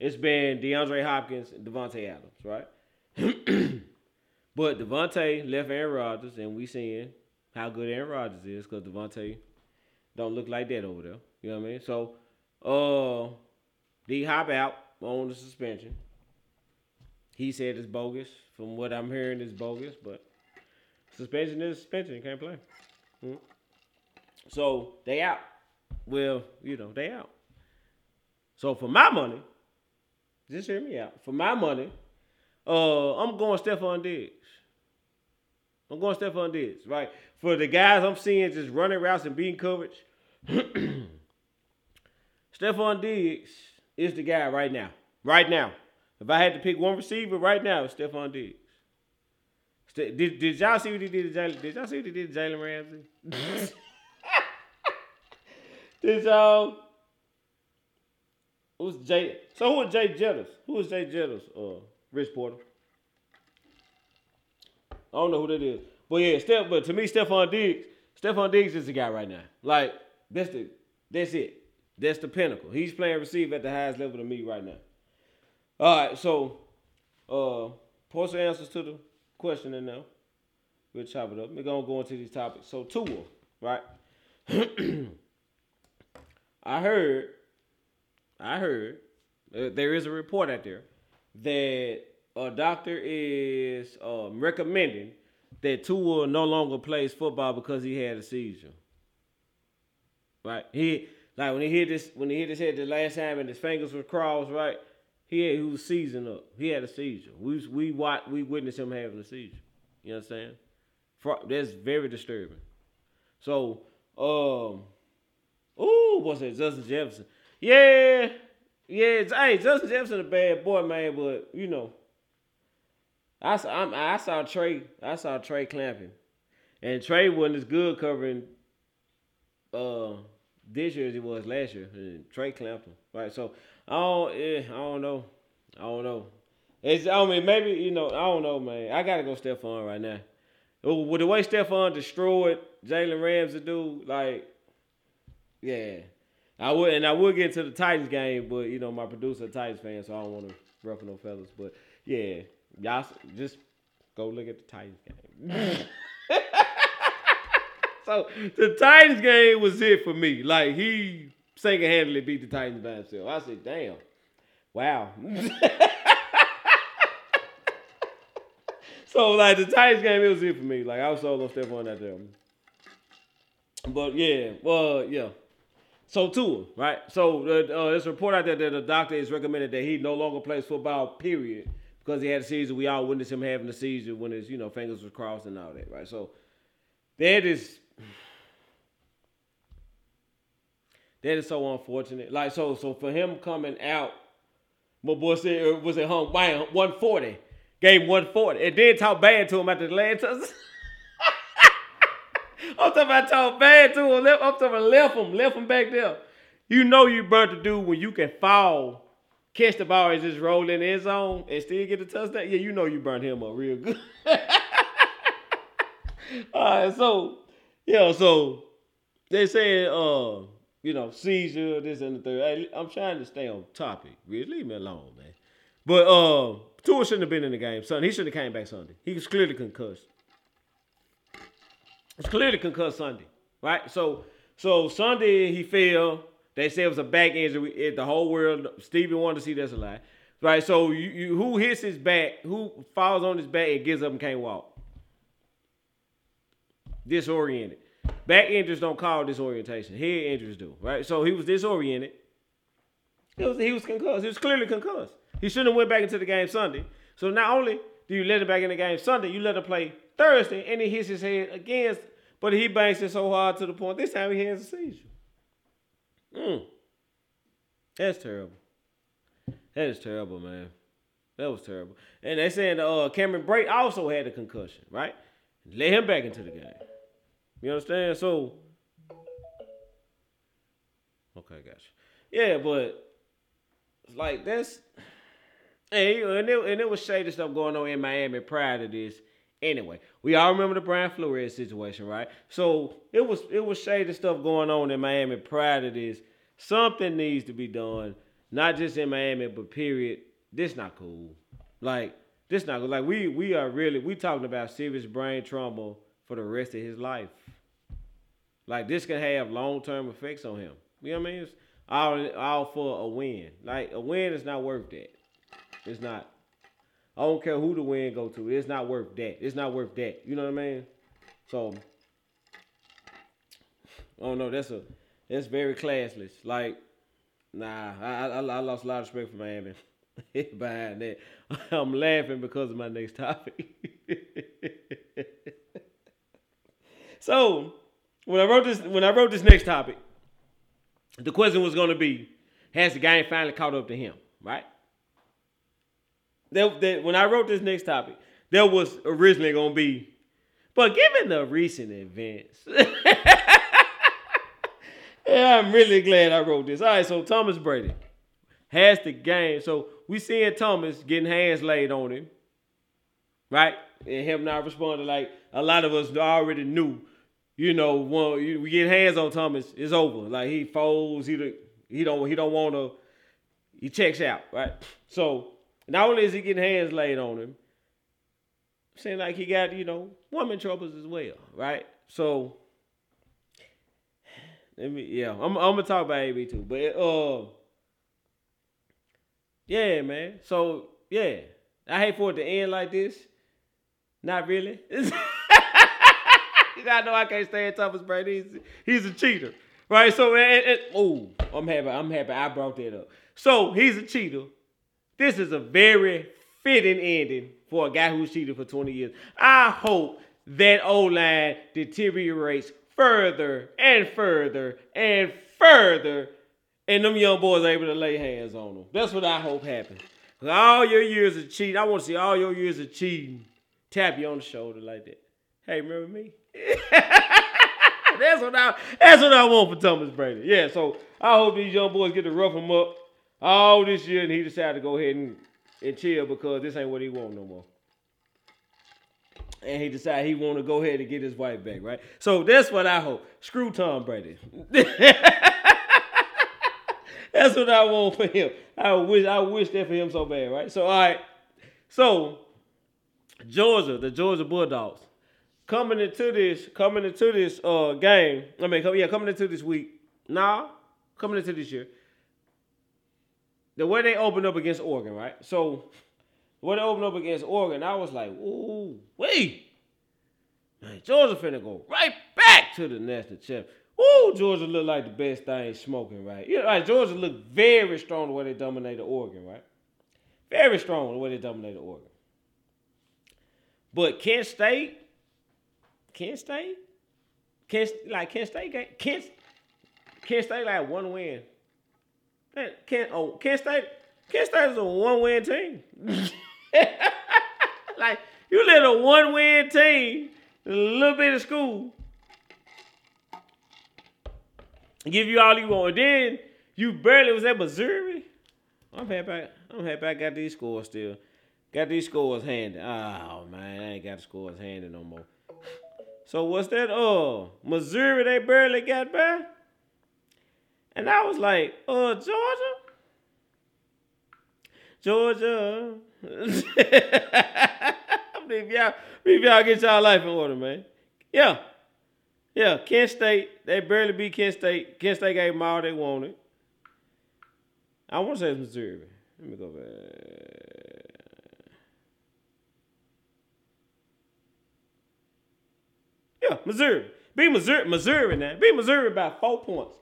it's been DeAndre Hopkins and Davante Adams, right? but Davante left Aaron Rodgers, and we seeing how good Aaron Rodgers is because Davante don't look like that over there. You know what I mean? So, uh, D Hop out on the suspension. He said it's bogus. From what I'm hearing, it's bogus, but suspension is suspension. You can't play. Mm. So they out. Well, you know, they out. So for my money, just hear me out. For my money, uh, I'm going Stefon Diggs. I'm going Stefon Diggs, right? For the guys I'm seeing just running routes and being coverage, Stefon Diggs is the guy right now. Right now. If I had to pick one receiver right now, it's Stefon Diggs. Did, did y'all see what he did to Jalen? Did y'all see what he did to Jalen Ramsey? did y'all? Who's Jay? So who is Jay Jettis? Who is Jay Jettis? Uh, Rich Porter. I don't know who that is, but yeah, Steph. But to me, Stefon Diggs, Stefon Diggs is the guy right now. Like that's the, that's it. That's the pinnacle. He's playing receiver at the highest level to me right now. All right, so uh, post answers to the question in there. We'll chop it up. We're gonna go into these topics. So Tua, right? I heard, I heard, uh, there is a report out there that a doctor is um, recommending that Tua no longer plays football because he had a seizure. Right? He like when he hit this when he hit his head the last time and his fingers were crossed, right? He had, he was seizing up. He had a seizure. We we watched, we witnessed him having a seizure. You know what I'm Fro- That's very disturbing. So, um, ooh, what's that? Justin Jefferson. Yeah, yeah. Hey, Justin Jefferson a bad boy, man. But you know, I saw I saw Trey. I saw Trey clamping, and Trey wasn't as good covering uh this year as he was last year. And Trey clamped him, right? So I don't, eh, I don't know, I don't know. It's I mean maybe you know I don't know, man. I gotta go Stefon right now. With the way Stefon destroyed Jalen Ramsey, dude, like, yeah. I would and I would get to the Titans game, but you know my producer a Titans fan, so I don't want to ruffle no feathers. But yeah, y'all just go look at the Titans game. so the Titans game was it for me. Like he single handedly beat the Titans by himself. I said, damn, wow. so like the Titans game, it was it for me. Like I was sold on Stefon that there. But yeah, well, yeah. So Tua, right? So uh, uh, there's a report out there that the doctor is recommended that he no longer plays football, period, because he had a seizure. We all witnessed him having a seizure when his, you know, fingers was crossed and all that, right? So that is that is so unfortunate. Like so, so for him coming out, my boy said uh, was at home buying 140, gave him 140, and then talk bad to him after the touchdown. I'm talking about talk bad to him. I'm talking about left him, left him back there. You know you burnt to do when you can fall, catch the ball and just roll in the end zone and still get a touchdown. Yeah, you know you burnt him up real good. All right, so yeah, so they said, uh, you know, seizure, this and the third. Hey, I'm trying to stay on topic. Really, leave me alone, man. But uh, Tua shouldn't have been in the game Sunday. He should have came back Sunday. He was clearly concussed. It's clearly concussed Sunday, right? So, so Sunday he fell, They said it was a back injury. It, the whole world, Stevie wanted to see that's a lie. Right. So you, you who hits his back, who falls on his back and gives up and can't walk. Disoriented. Back injuries don't call disorientation. Head injuries do. Right. So he was disoriented. He was he was concussed. He was clearly concussed. He shouldn't have went back into the game Sunday. So not only do you let him back in the game Sunday, you let him play Thursday, and he hits his head against, but he bangs it so hard to the point this time he has a seizure. Mm. That's terrible. That is terrible, man. That was terrible. And they saying uh, Cameron Brate also had a concussion, right? Let him back into the game. You understand? So, okay, gotcha. Yeah, but like that's and, and, it, and it was shady stuff going on in Miami prior to this. Anyway, we all remember the Brian Flores situation, right? So it was it was shady stuff going on in Miami prior to this. Something needs to be done, not just in Miami, but period. This not cool. Like this not. Like we we are really we talking about serious brain trauma for the rest of his life. Like this can have long term effects on him. You know what I mean? It's all all for a win. Like a win is not worth that. It's not. I don't care who the win go to. It's not worth that. It's not worth that. You know what I mean? So don't know. That's a that's very classless. Like, nah, I I, I lost a lot of respect for Miami. Behind that, I'm laughing because of my next topic. so when I wrote this, when I wrote this next topic, the question was going to be, has the game finally caught up to him? Right? That, that when I wrote this next topic, there was originally going to be, but given the recent events, yeah, I'm really glad I wrote this. All right, so Thomas Brady has the game. So we seeing Thomas getting hands laid on him, right? And him not responding like a lot of us already knew. You know, when we get hands on Thomas, it's over. Like he folds, he he don't he don't want to. He checks out, right? So not only is he getting hands laid on him, seems like he got you know woman troubles as well, right? So let me yeah, I'm I'm gonna talk about AB too, but uh, yeah, man. So yeah, I hate for it to end like this. Not really. gotta know I can't stand Thomas Brady. He's, he's a cheater, right? So and, oh, I'm happy. I'm happy. I brought that up. So he's a cheater. This is a very fitting ending for a guy who's cheated for 20 years. I hope that O line deteriorates further and further and further, and them young boys are able to lay hands on them. That's what I hope happens. All your years of cheating, I want to see all your years of cheating tap you on the shoulder like that. Hey, remember me? that's what I that's what I want for Thomas Brady. Yeah, so I hope these young boys get to rough him up all this year and he decided to go ahead and, and chill because this ain't what he want no more. And he decided he want to go ahead and get his wife back, right? So that's what I hope. Screw Tom Brady. that's what I want for him. I wish I wish that for him so bad, right? So all right. So Georgia, the Georgia Bulldogs, coming into this, coming into this uh game. I mean, yeah, coming into this week. Nah, coming into this year. The way they opened up against Oregon, right? So when they opened up against Oregon, I was like, ooh, wait. Man, Georgia finna go right back to the national champ. Ooh, Georgia look like the best thing smoking, right? You know, like Georgia looked very strong the way they dominated Oregon, right? Very strong the way they dominated Oregon. But Kent State, Kent State, Kent like Kent State, Kent, Kent State like one win. Kent, oh, Kent State, Kent State is a one win team. like you let a one win team, a little bit of school, give you all you want. then you barely was at Missouri. I'm happy. I'm happy I got these scores still. Got these scores handy. Oh man, I ain't got the scores handy no more. So what's that? Oh, Missouri, they barely got by. And I was like, uh, Georgia? Georgia. if y'all, y'all get y'all life in order, man. Yeah. Yeah, Kent State, they barely beat Kent State. Kent State gave them all they wanted. I want to say it's Missouri. Let me go back. Yeah, Missouri. Be Missouri, Missouri now. Be Missouri by four points.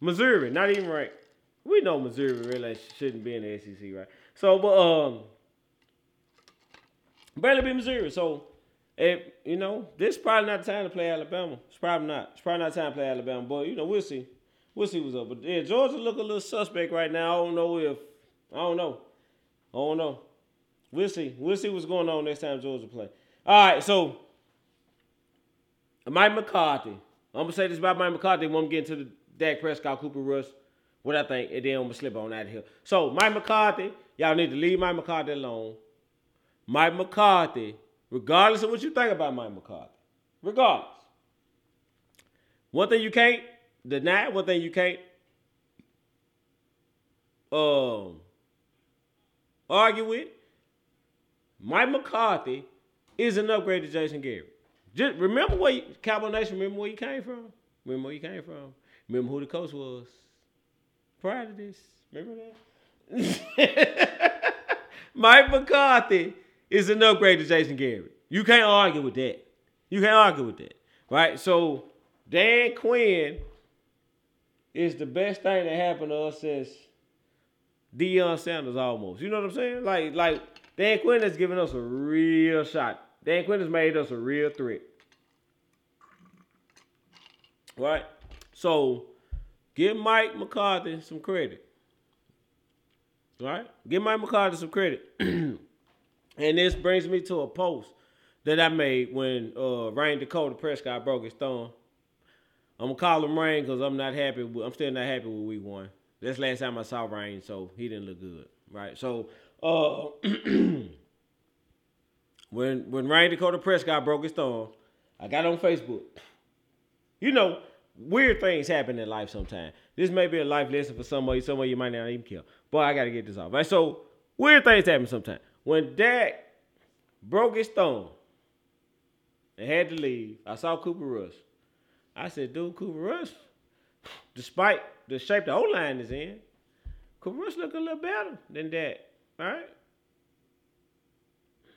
Missouri, not even right. We know Missouri really shouldn't be in the SEC, right? So, but um, barely beat Missouri. So, if you know, this is probably not the time to play Alabama. It's probably not. It's probably not the time to play Alabama, but you know, we'll see. We'll see what's up. But yeah, Georgia look a little suspect right now. I don't know if I don't know. I don't know. We'll see. We'll see what's going on next time Georgia play. All right, so Mike McCarthy. I'm gonna say this about Mike McCarthy when I'm getting to the Dak Prescott, Cooper Rush, what I think, and then I'm gonna slip on out of here. So Mike McCarthy, y'all need to leave Mike McCarthy alone. Mike McCarthy, regardless of what you think about Mike McCarthy, regardless. One thing you can't deny, one thing you can't um argue with, Mike McCarthy is an upgrade to Jason Garrett. Just remember where you, Cowboy Nation. Remember where you came from. Remember where you came from. Remember who the coach was prior to this. Remember that. Mike McCarthy is an upgrade to Jason Garrett. You can't argue with that. You can't argue with that, right? So Dan Quinn is the best thing that happened to us since Deion Sanders almost. You know what I'm saying? Like, like Dan Quinn has given us a real shot. Dan Quinn has made us a real threat. Right? So give Mike McCarthy some credit. Right? Give Mike McCarthy some credit. and this brings me to a post that I made when uh Rain Dakota Prescott broke his thumb. I'm gonna call him Rain because I'm not happy. With, I'm still not happy with week one. That's last time I saw Rain, so he didn't look good, right? So, uh, when when Rain Dakota Prescott broke his thumb, I got on Facebook. You know, weird things happen in life sometimes. This may be a life lesson for somebody. of you. Might not even care. But I got to get this off. Right? So weird things happen sometimes. When Dak broke his thumb and had to leave, I saw Cooper Rush. I said, dude, Cooper Rush, despite the shape the O line is in, Cooper Rush looked a little better than that. All right?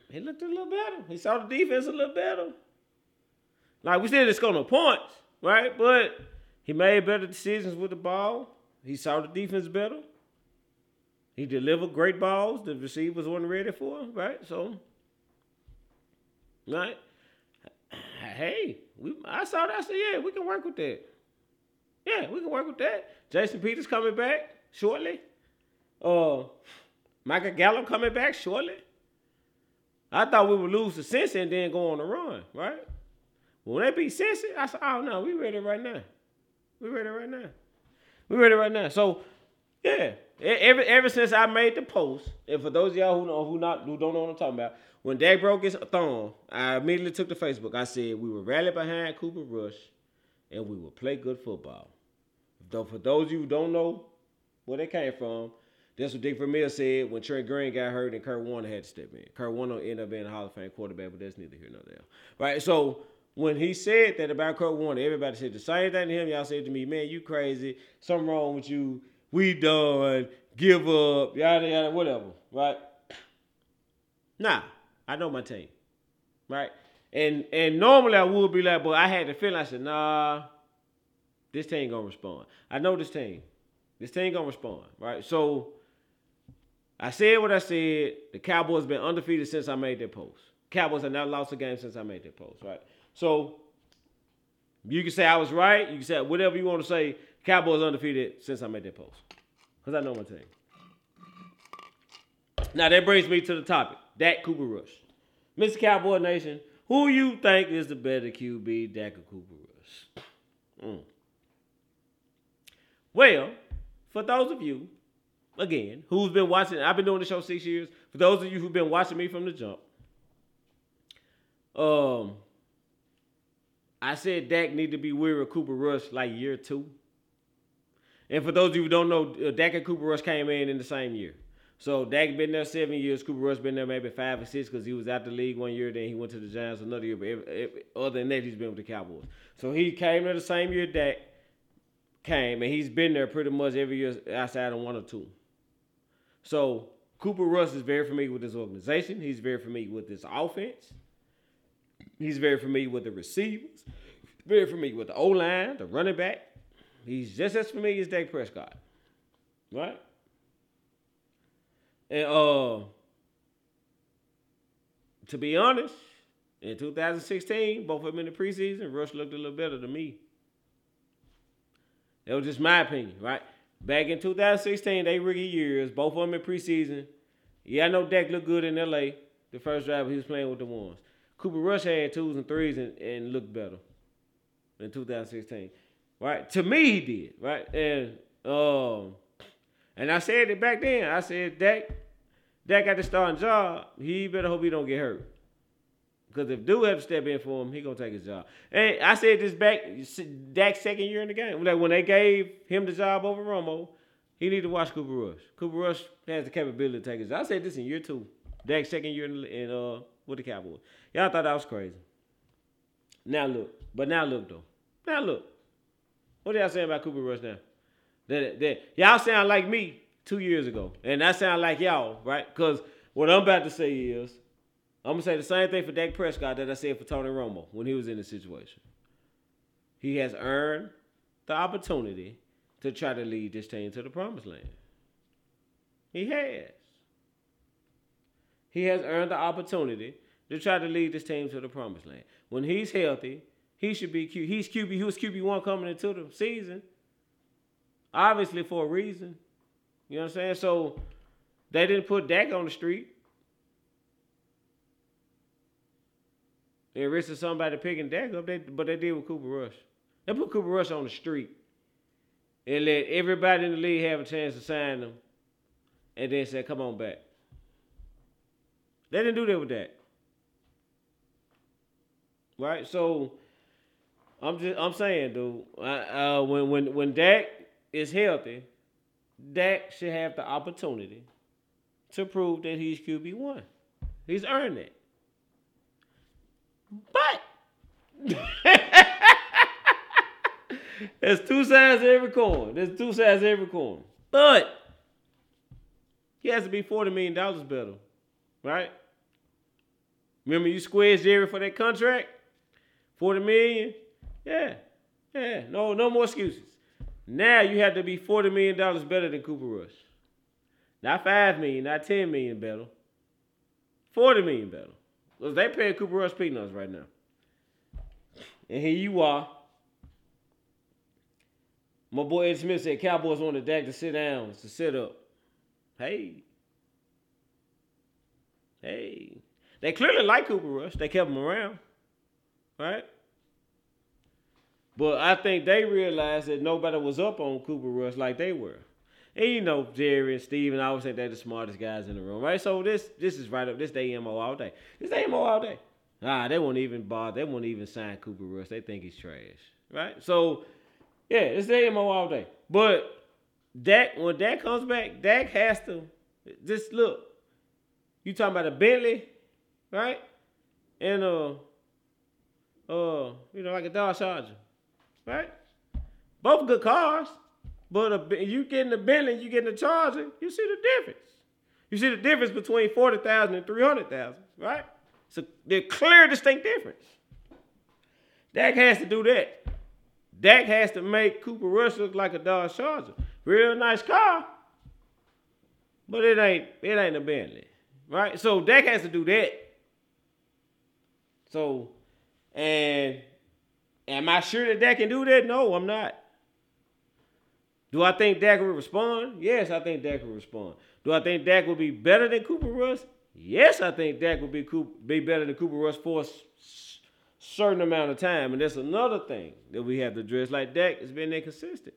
He looked a little better. He saw the defense a little better. Like we didn't score no points, right? But he made better decisions with the ball. He saw the defense better. He delivered great balls the receivers weren't ready for, right? So, right? Hey, we I saw that. I said, yeah, we can work with that. Yeah, we can work with that. Jason Peters coming back shortly. Uh, Michael Gallup coming back shortly. I thought we would lose the sense and then go on the run, right? When they beat Cincy, I said, oh no, we ready right now. We ready right now. We ready right now. So, yeah. Ever ever since I made the post, and for those of y'all who know who not who don't know what I'm talking about, when Dak broke his thumb, I immediately took to Facebook. I said we would rally behind Cooper Rush, and we would play good football. Though for those of you who don't know where they came from, that's what Dick Vermeil said when Trent Green got hurt and Kurt Warner had to step in. Kurt Warner ended up being a Hall of Fame quarterback, but that's neither here nor there. Right? So when he said that about Kurt Warner, everybody said the same thing to him. Y'all said to me, man, you crazy. Something wrong with you. We done. Give up. Yada, yada, whatever. Right? Nah, I know my team. Right? And and normally I would be like, but I had the feeling, I said, nah, this team gonna respond. I know this team. This team gonna respond, right? So I said what I said. The Cowboys been undefeated since I made that post. Cowboys have not lost a game since I made that post, right? So you can say I was right. You can say whatever you want to say. Cowboys undefeated since I made that post. Because I know my team. Now that brings me to the topic. Dak Cooper Rush. Mr. Cowboy Nation, who you think is the better QB, Dak or Cooper Rush? Mm. Well, for those of you, again, who's been watching, I've been doing the show six years. For those of you who've been watching me from the jump, um, I said Dak need to be weary of Cooper Rush like year two. And for those of you who don't know, uh, Dak and Cooper Rush came in in the same year. So Dak been there seven years. Cooper Rush been there maybe five or six because he was out the league one year. Then he went to the Giants another year. But every, every, other than that, he's been with the Cowboys. So he came to the same year Dak. came, and he's been there pretty much every year outside of one or two. So Cooper Rush is very familiar with this organization. He's very familiar with this offense. He's very familiar with the receivers. Very familiar with the O line, the running back. He's just as familiar as Dak Prescott, right? And uh, to be honest, in 2016, both of them in the preseason, Rush looked a little better than me. That was just my opinion, right? Back in 2016, they rookie years, both of them in preseason. Yeah, I know Dak looked good in LA. The first drive he was playing with the ones. Cooper Rush had twos and threes and, and looked better in 2016. Right? To me, he did, right? And um, and I said it back then. I said Dak, Dak got the starting job. He better hope he don't get hurt. Because if Dude have to step in for him, he gonna take his job. And I said this back Dak's second year in the game. Like when they gave him the job over Romo, he need to watch Cooper Rush. Cooper Rush has the capability to take his job. I said this in year two. Dak's second year in, in uh with the Cowboys. Y'all thought that was crazy. Now look, but now look though. Now look. What y'all saying about Cooper Rush now? That, that y'all sound like me two years ago, and I sound like y'all, right? Because what I'm about to say is, I'm gonna say the same thing for Dak Prescott that I said for Tony Romo when he was in the situation. He has earned the opportunity to try to lead this team to the promised land. He has. He has earned the opportunity to try to lead this team to the promised land. When he's healthy, he should be Q. He's QB. He was QB one coming into the season. Obviously for a reason. You know what I'm saying? So they didn't put Dak on the street. They risked somebody picking Dak up, they, but they did with Cooper Rush. They put Cooper Rush on the street and let everybody in the league have a chance to sign them, and then said, "Come on back." They didn't do that with that, right? So I'm just I'm saying, dude, I, uh, when when when Dak is healthy, Dak should have the opportunity to prove that he's QB one. He's earned it. But there's two sides to every coin. There's two sides to every coin. But he has to be forty million dollars better, right? Remember you squeezed Jerry for that contract, forty million. Yeah, yeah. No, no more excuses. Now you have to be forty million dollars better than Cooper Rush. Not five million, not ten million better. Forty million better. Because they paying Cooper Rush peanuts right now. And here you are. My boy Ed Smith said Cowboys want the Dak to sit down, to sit up. Hey. Hey. They clearly like Cooper Rush. They kept him around. Right? But I think they realized that nobody was up on Cooper Rush like they were. And you know, Jerry and Steve, and I always think they're the smartest guys in the room, right? So this this is right up. This they MO all day. This they MO all day. Ah, they won't even bother. They won't even sign Cooper Rush. They think he's trash, right? So yeah, it's the MO all day. But Dak, when Dak comes back, Dak has to just look. You talking about a Bentley, right? And uh, uh, you know, like a Dodge Charger, right? Both good cars. But a, you getting the Bentley, you getting the Charger, you see the difference. You see the difference between 40,000 and 300,000, right? So they're clear, distinct difference. Dak has to do that. Dak has to make Cooper Rush look like a Dodge Charger. Real nice car, but it ain't it ain't a Bentley, right? So Dak has to do that. So, and am I sure that Dak can do that? No, I'm not. Do I think Dak will respond? Yes, I think Dak will respond. Do I think Dak will be better than Cooper Rush? Yes, I think Dak will be be better than Cooper Rush for a certain amount of time. And that's another thing that we have to address. Like Dak has been inconsistent.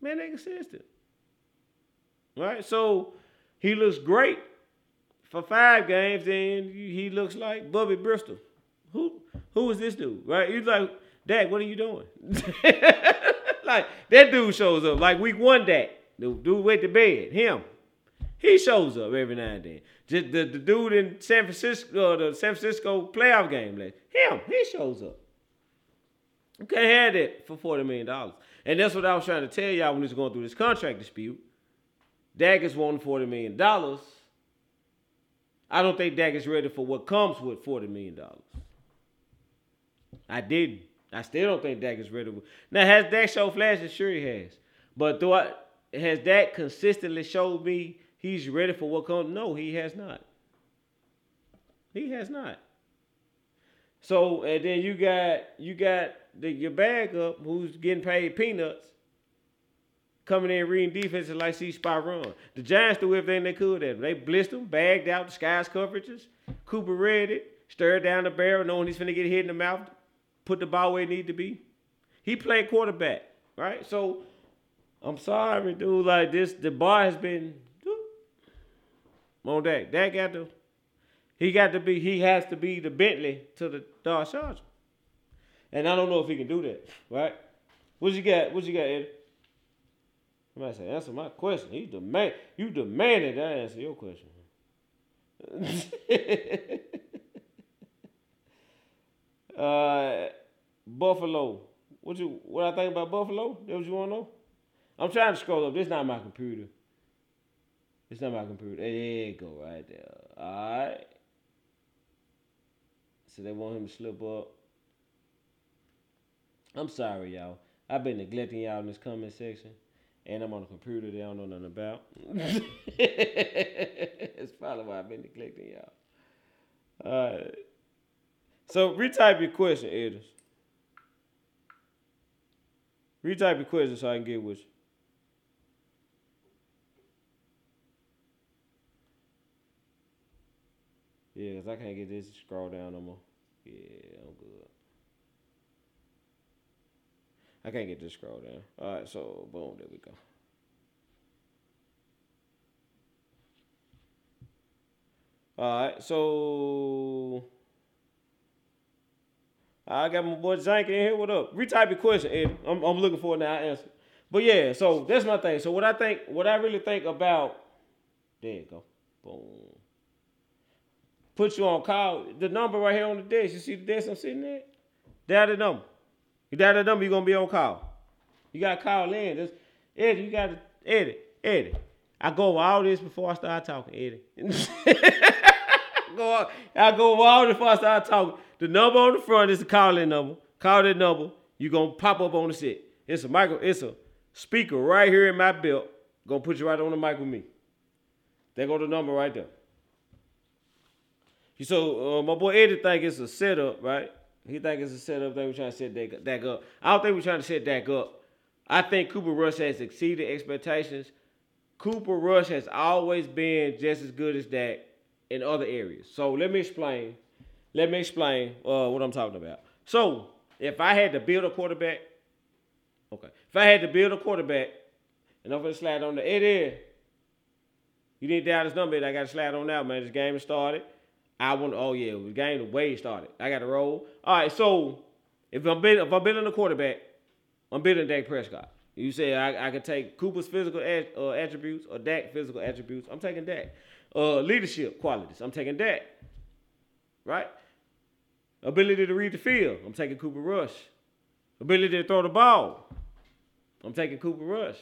Man, they consistent. Right? So he looks great for five games, then he looks like Bubby Brister. Who who is this dude? Right? He's like Dak, what are you doing? like that dude shows up. Like week one, Dak, the dude went to bed. Him, he shows up every now and then. Just the, the dude in San Francisco, uh, the San Francisco playoff game, like him, he shows up. You can't have that for forty million dollars. And that's what I was trying to tell y'all when we was going through this contract dispute. Dak is wanting forty million dollars. I don't think Dak is ready for what comes with forty million dollars. I didn't. I still don't think Dak is ready. Now has Dak showed flashes? Sure he has. But do I has Dak consistently showed me he's ready for what comes? No, he has not. He has not. So and then you got you got the, your bag up who's getting paid peanuts, coming in reading defenses like see spot run. The Giants do everything they could at. They blitzed him, bagged out the skies coverages. Cooper read it, stirred down the barrel, knowing he's finna get hit in the mouth, put the ball where it need to be. He played quarterback, right? So I'm sorry, dude. Like this, the bar has been on Dak. Dak got to. He got to be. He has to be the Bentley to the Dodge Charger. And I don't know if he can do that, right? What you got? What you got, Eddie? Somebody say, answer my question. He demand you demanded I answer your question. uh, Buffalo. What you what I think about Buffalo? That what you want to know? I'm trying to scroll up. This not my computer. It's not my computer. There you go, right there. All right. So they want him to slip up. I'm sorry, y'all. I've been neglecting y'all in this comment section, and I'm on a computer they don't know nothing about. It's probably why I've been neglecting y'all. All right. So retype your question, Edis. Retype your question so I can get with you. Yeah, cause I can't get this scroll down no more. Yeah, I'm good. I can't get this scroll down. All right, so boom, there we go. All right, so I got my boy Zank in here. What up? Retype your question, Eddie. I'm, I'm looking for it now. I answer. But yeah, so that's my thing. So what I think, what I really think about, there you go. Boom. Put you on call. The number right here on the desk. You see the desk I'm sitting at? That the number. You dial number, you're gonna be on call. You gotta call in. Just, Eddie, you gotta Eddie, Eddie. I go over all this before I start talking, Eddie. go I go over all this before I start talking. The number on the front is the calling number. Call that number. You gonna pop up on the set. It's a micro. It's a speaker right here in my belt. Gonna put you right on the mic with me. There go the number right there. You so uh, my boy Eddie think it's a setup, right? He think it's a setup. Think we're trying to set that, that up. I don't think we're trying to set that up. I think Cooper Rush has exceeded expectations. Cooper Rush has always been just as good as that in other areas. So let me explain. Let me explain uh, what I'm talking about. So if I had to build a quarterback, okay. If I had to build a quarterback, and I'm gonna slide on the Eddie, you need this number. I got to slide on now, man. This game started. I want. Oh yeah, the game the way it started. I got to roll. All right. So if I'm building, if I'm quarterback, I'm building Dak Prescott. You say I, I could take Cooper's physical at, uh, attributes or Dak physical attributes. I'm taking Dak. Uh, leadership qualities. I'm taking Dak. Right. Ability to read the field. I'm taking Cooper Rush. Ability to throw the ball. I'm taking Cooper Rush.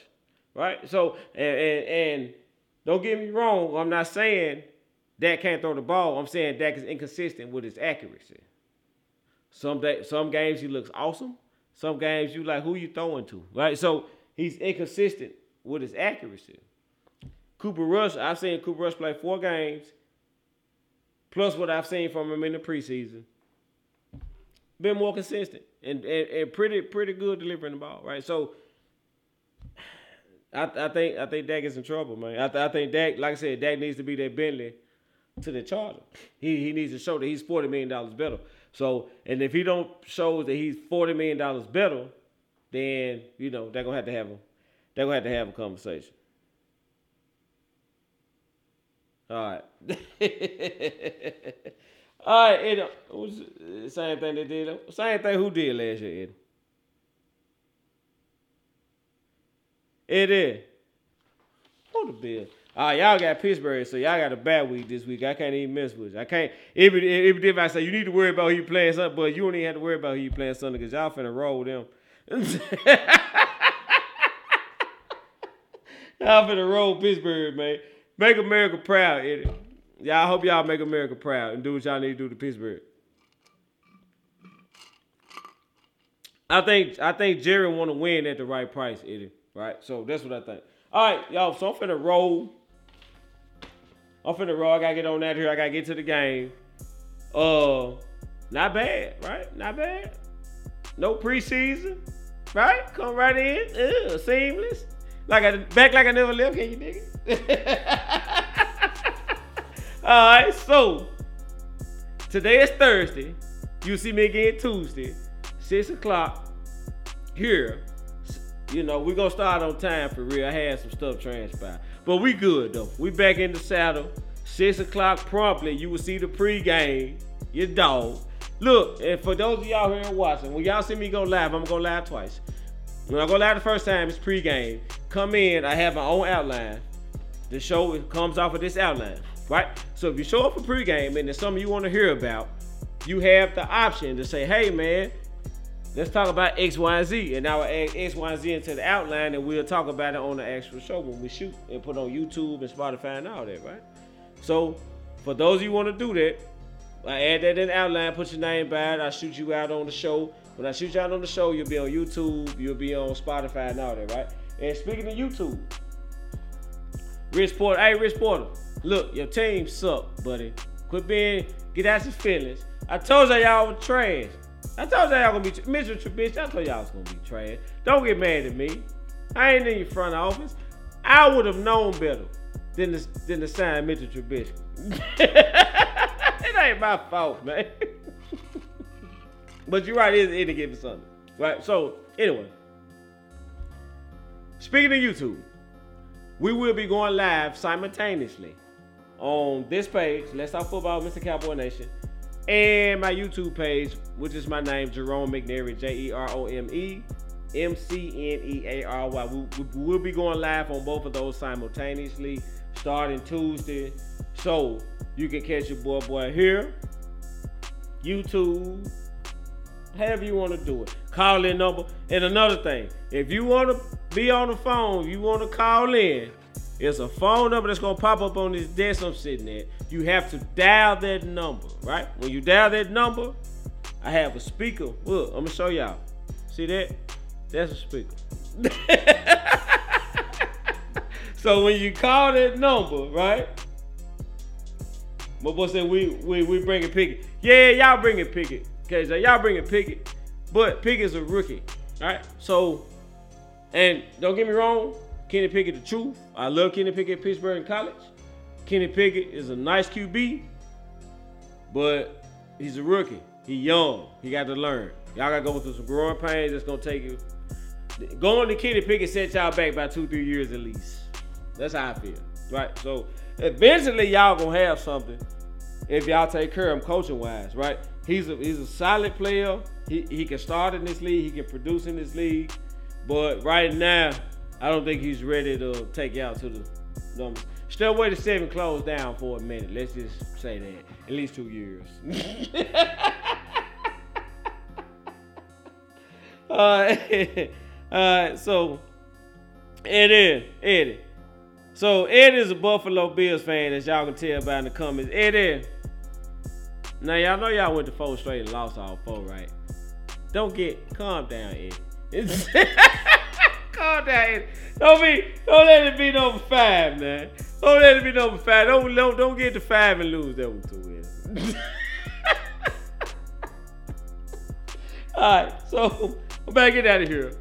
Right. So and and, and don't get me wrong. I'm not saying Dak can't throw the ball. I'm saying Dak is inconsistent with his accuracy. Some day, some games he looks awesome. Some games you like who you throwing to, right? So he's inconsistent with his accuracy. Cooper Rush, I've seen Cooper Rush play four games, plus what I've seen from him in the preseason. Been more consistent and, and, and pretty pretty good delivering the ball, right? So I, I think I think Dak is in trouble, man. I, th- I think Dak, like I said, Dak needs to be that Bentley to the Charger. He he needs to show that he's forty million dollars better. So and if he don't show that he's forty million dollars better, then you know they're gonna have to have a they're gonna have to have a conversation. All right. All right, Eddie. The same thing they did. Same thing who did last year, Eddie. Eddie. Oh, the bill. Ah, y'all got Pittsburgh, so y'all got a bad week this week. I can't even mess with you. I can't. Even if I say you need to worry about who you playing something, but you don't even have to worry about who you playing something because y'all finna roll with them. y'all finna roll Pittsburgh, man. Make America proud, Eddie. Y'all hope y'all make America proud and do what y'all need to do to Pittsburgh. I think I think Jerry want to win at the right price, Eddie. Right, so that's what I think. All right, y'all. So I'm finna roll. I'm finna roll. I gotta get on that here. I gotta get to the game. Uh, not bad, right? Not bad. No preseason, right? Come right in, seamless. Like I back like I never left. Can you dig it? All right, so today is Thursday. You see me again Tuesday, six o'clock here. You know, we gonna start on time for real. I had some stuff transpire. But we good though. We back in the saddle. Six o'clock promptly. You will see the pregame. Your dog. Look, and for those of y'all here watching, when y'all see me go live, I'm gonna go live twice. When I go live the first time, it's pregame. Come in, I have my own outline. The show comes off of this outline, right? So if you show up for pregame and there's something you want to hear about, you have the option to say, hey man, let's talk about X, Y, and Z. And I'll add X, Y, and Z into the outline and we'll talk about it on the actual show when we shoot and put on YouTube and Spotify and all that, right? So for those you want to do that, I add that in the outline, put your name by it, I shoot you out on the show. When I shoot you out on the show, you'll be on YouTube, you'll be on Spotify and all that, right? And speaking of YouTube, Rich Porter, hey Rich Porter, look, your team suck, buddy. Quit being, get out your feelings. I told y'all y'all were trash. I told y'all y'all gonna be Mitchell Trubisky. I told y'all was gonna be trash. Don't get mad at me. I ain't in your front office. I would have known better than to, than to sign Mitchell Trubisky. it ain't my fault, man. but you're right, it is any given Sunday. Right? So, anyway. Speaking of YouTube, we will be going live simultaneously on this page, Let's Talk Football, Mr. Cowboy Nation, and my YouTube page, which is my name, Jerome McNeary, J E R O M E M C N E A R Y. We, we, we'll be going live on both of those simultaneously starting Tuesday. So you can catch your boy boy here, YouTube, however you want to do it. Call in number. And another thing, if you want to be on the phone, you want to call in, it's a phone number that's gonna pop up on this desk I'm sitting at. You have to dial that number, right? When you dial that number, I have a speaker. Look, I'm gonna show y'all. See that? That's a speaker. so when you call that number, right? My boy said we we we bring a picket. Yeah, y'all bring a picket. Okay, so y'all bring a picket. But Pickett's a rookie. Alright? So and don't get me wrong, Kenny Pickett the truth. I love Kenny Pickett at Pittsburgh in college. Kenny Pickett is a nice QB, but he's a rookie. He young. He got to learn. Y'all gotta go through some growing pains. It's gonna take you. Going to Kenny Pickett set y'all back by two, three years at least. That's how I feel. Right? So eventually y'all gonna have something if y'all take care of him coaching wise, right? He's a he's a solid player. He he can start in this league, he can produce in this league. But right now, I don't think he's ready to take you out to the numbers. Still wait to seven close down for a minute. Let's just say that. At least two years. Alright. Alright, so Eddie, Eddie. So Ed is a Buffalo Bills fan, as y'all can tell by in the comments. Eddie. Now y'all know y'all went to four straight and lost all four, right? Don't get calm down, Eddie. Don't be don't let it be number five, man. Don't let it be number five. Don't don't, don't get to five and lose that one too, Eddie. Alright, so I'm about to get out of here.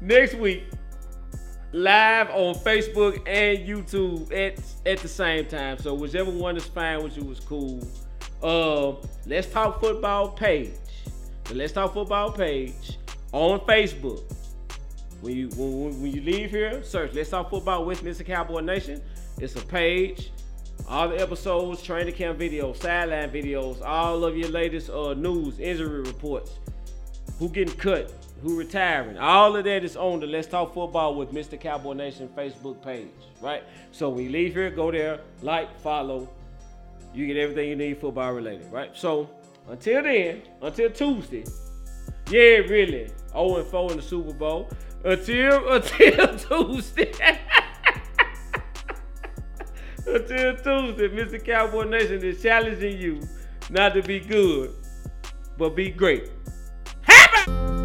Next week, live on Facebook and YouTube at, at the same time. So whichever one is fine with you was cool. Uh, Let's Talk Football page. The Let's Talk Football page on Facebook. When you when, when you leave here, search Let's Talk Football with Mr. Cowboy Nation. It's a page. All the episodes, training camp videos, sideline videos, all of your latest uh, news, injury reports, who getting cut, who retiring. All of that is on the Let's Talk Football with Mr. Cowboy Nation Facebook page, right? So when you leave here, go there, like, follow. You get everything you need football related, right? So until then, until Tuesday, yeah, really, 0 and 4 in the Super Bowl. Until until Tuesday. until Tuesday, Mr. Cowboy Nation is challenging you not to be good, but be great. Happy!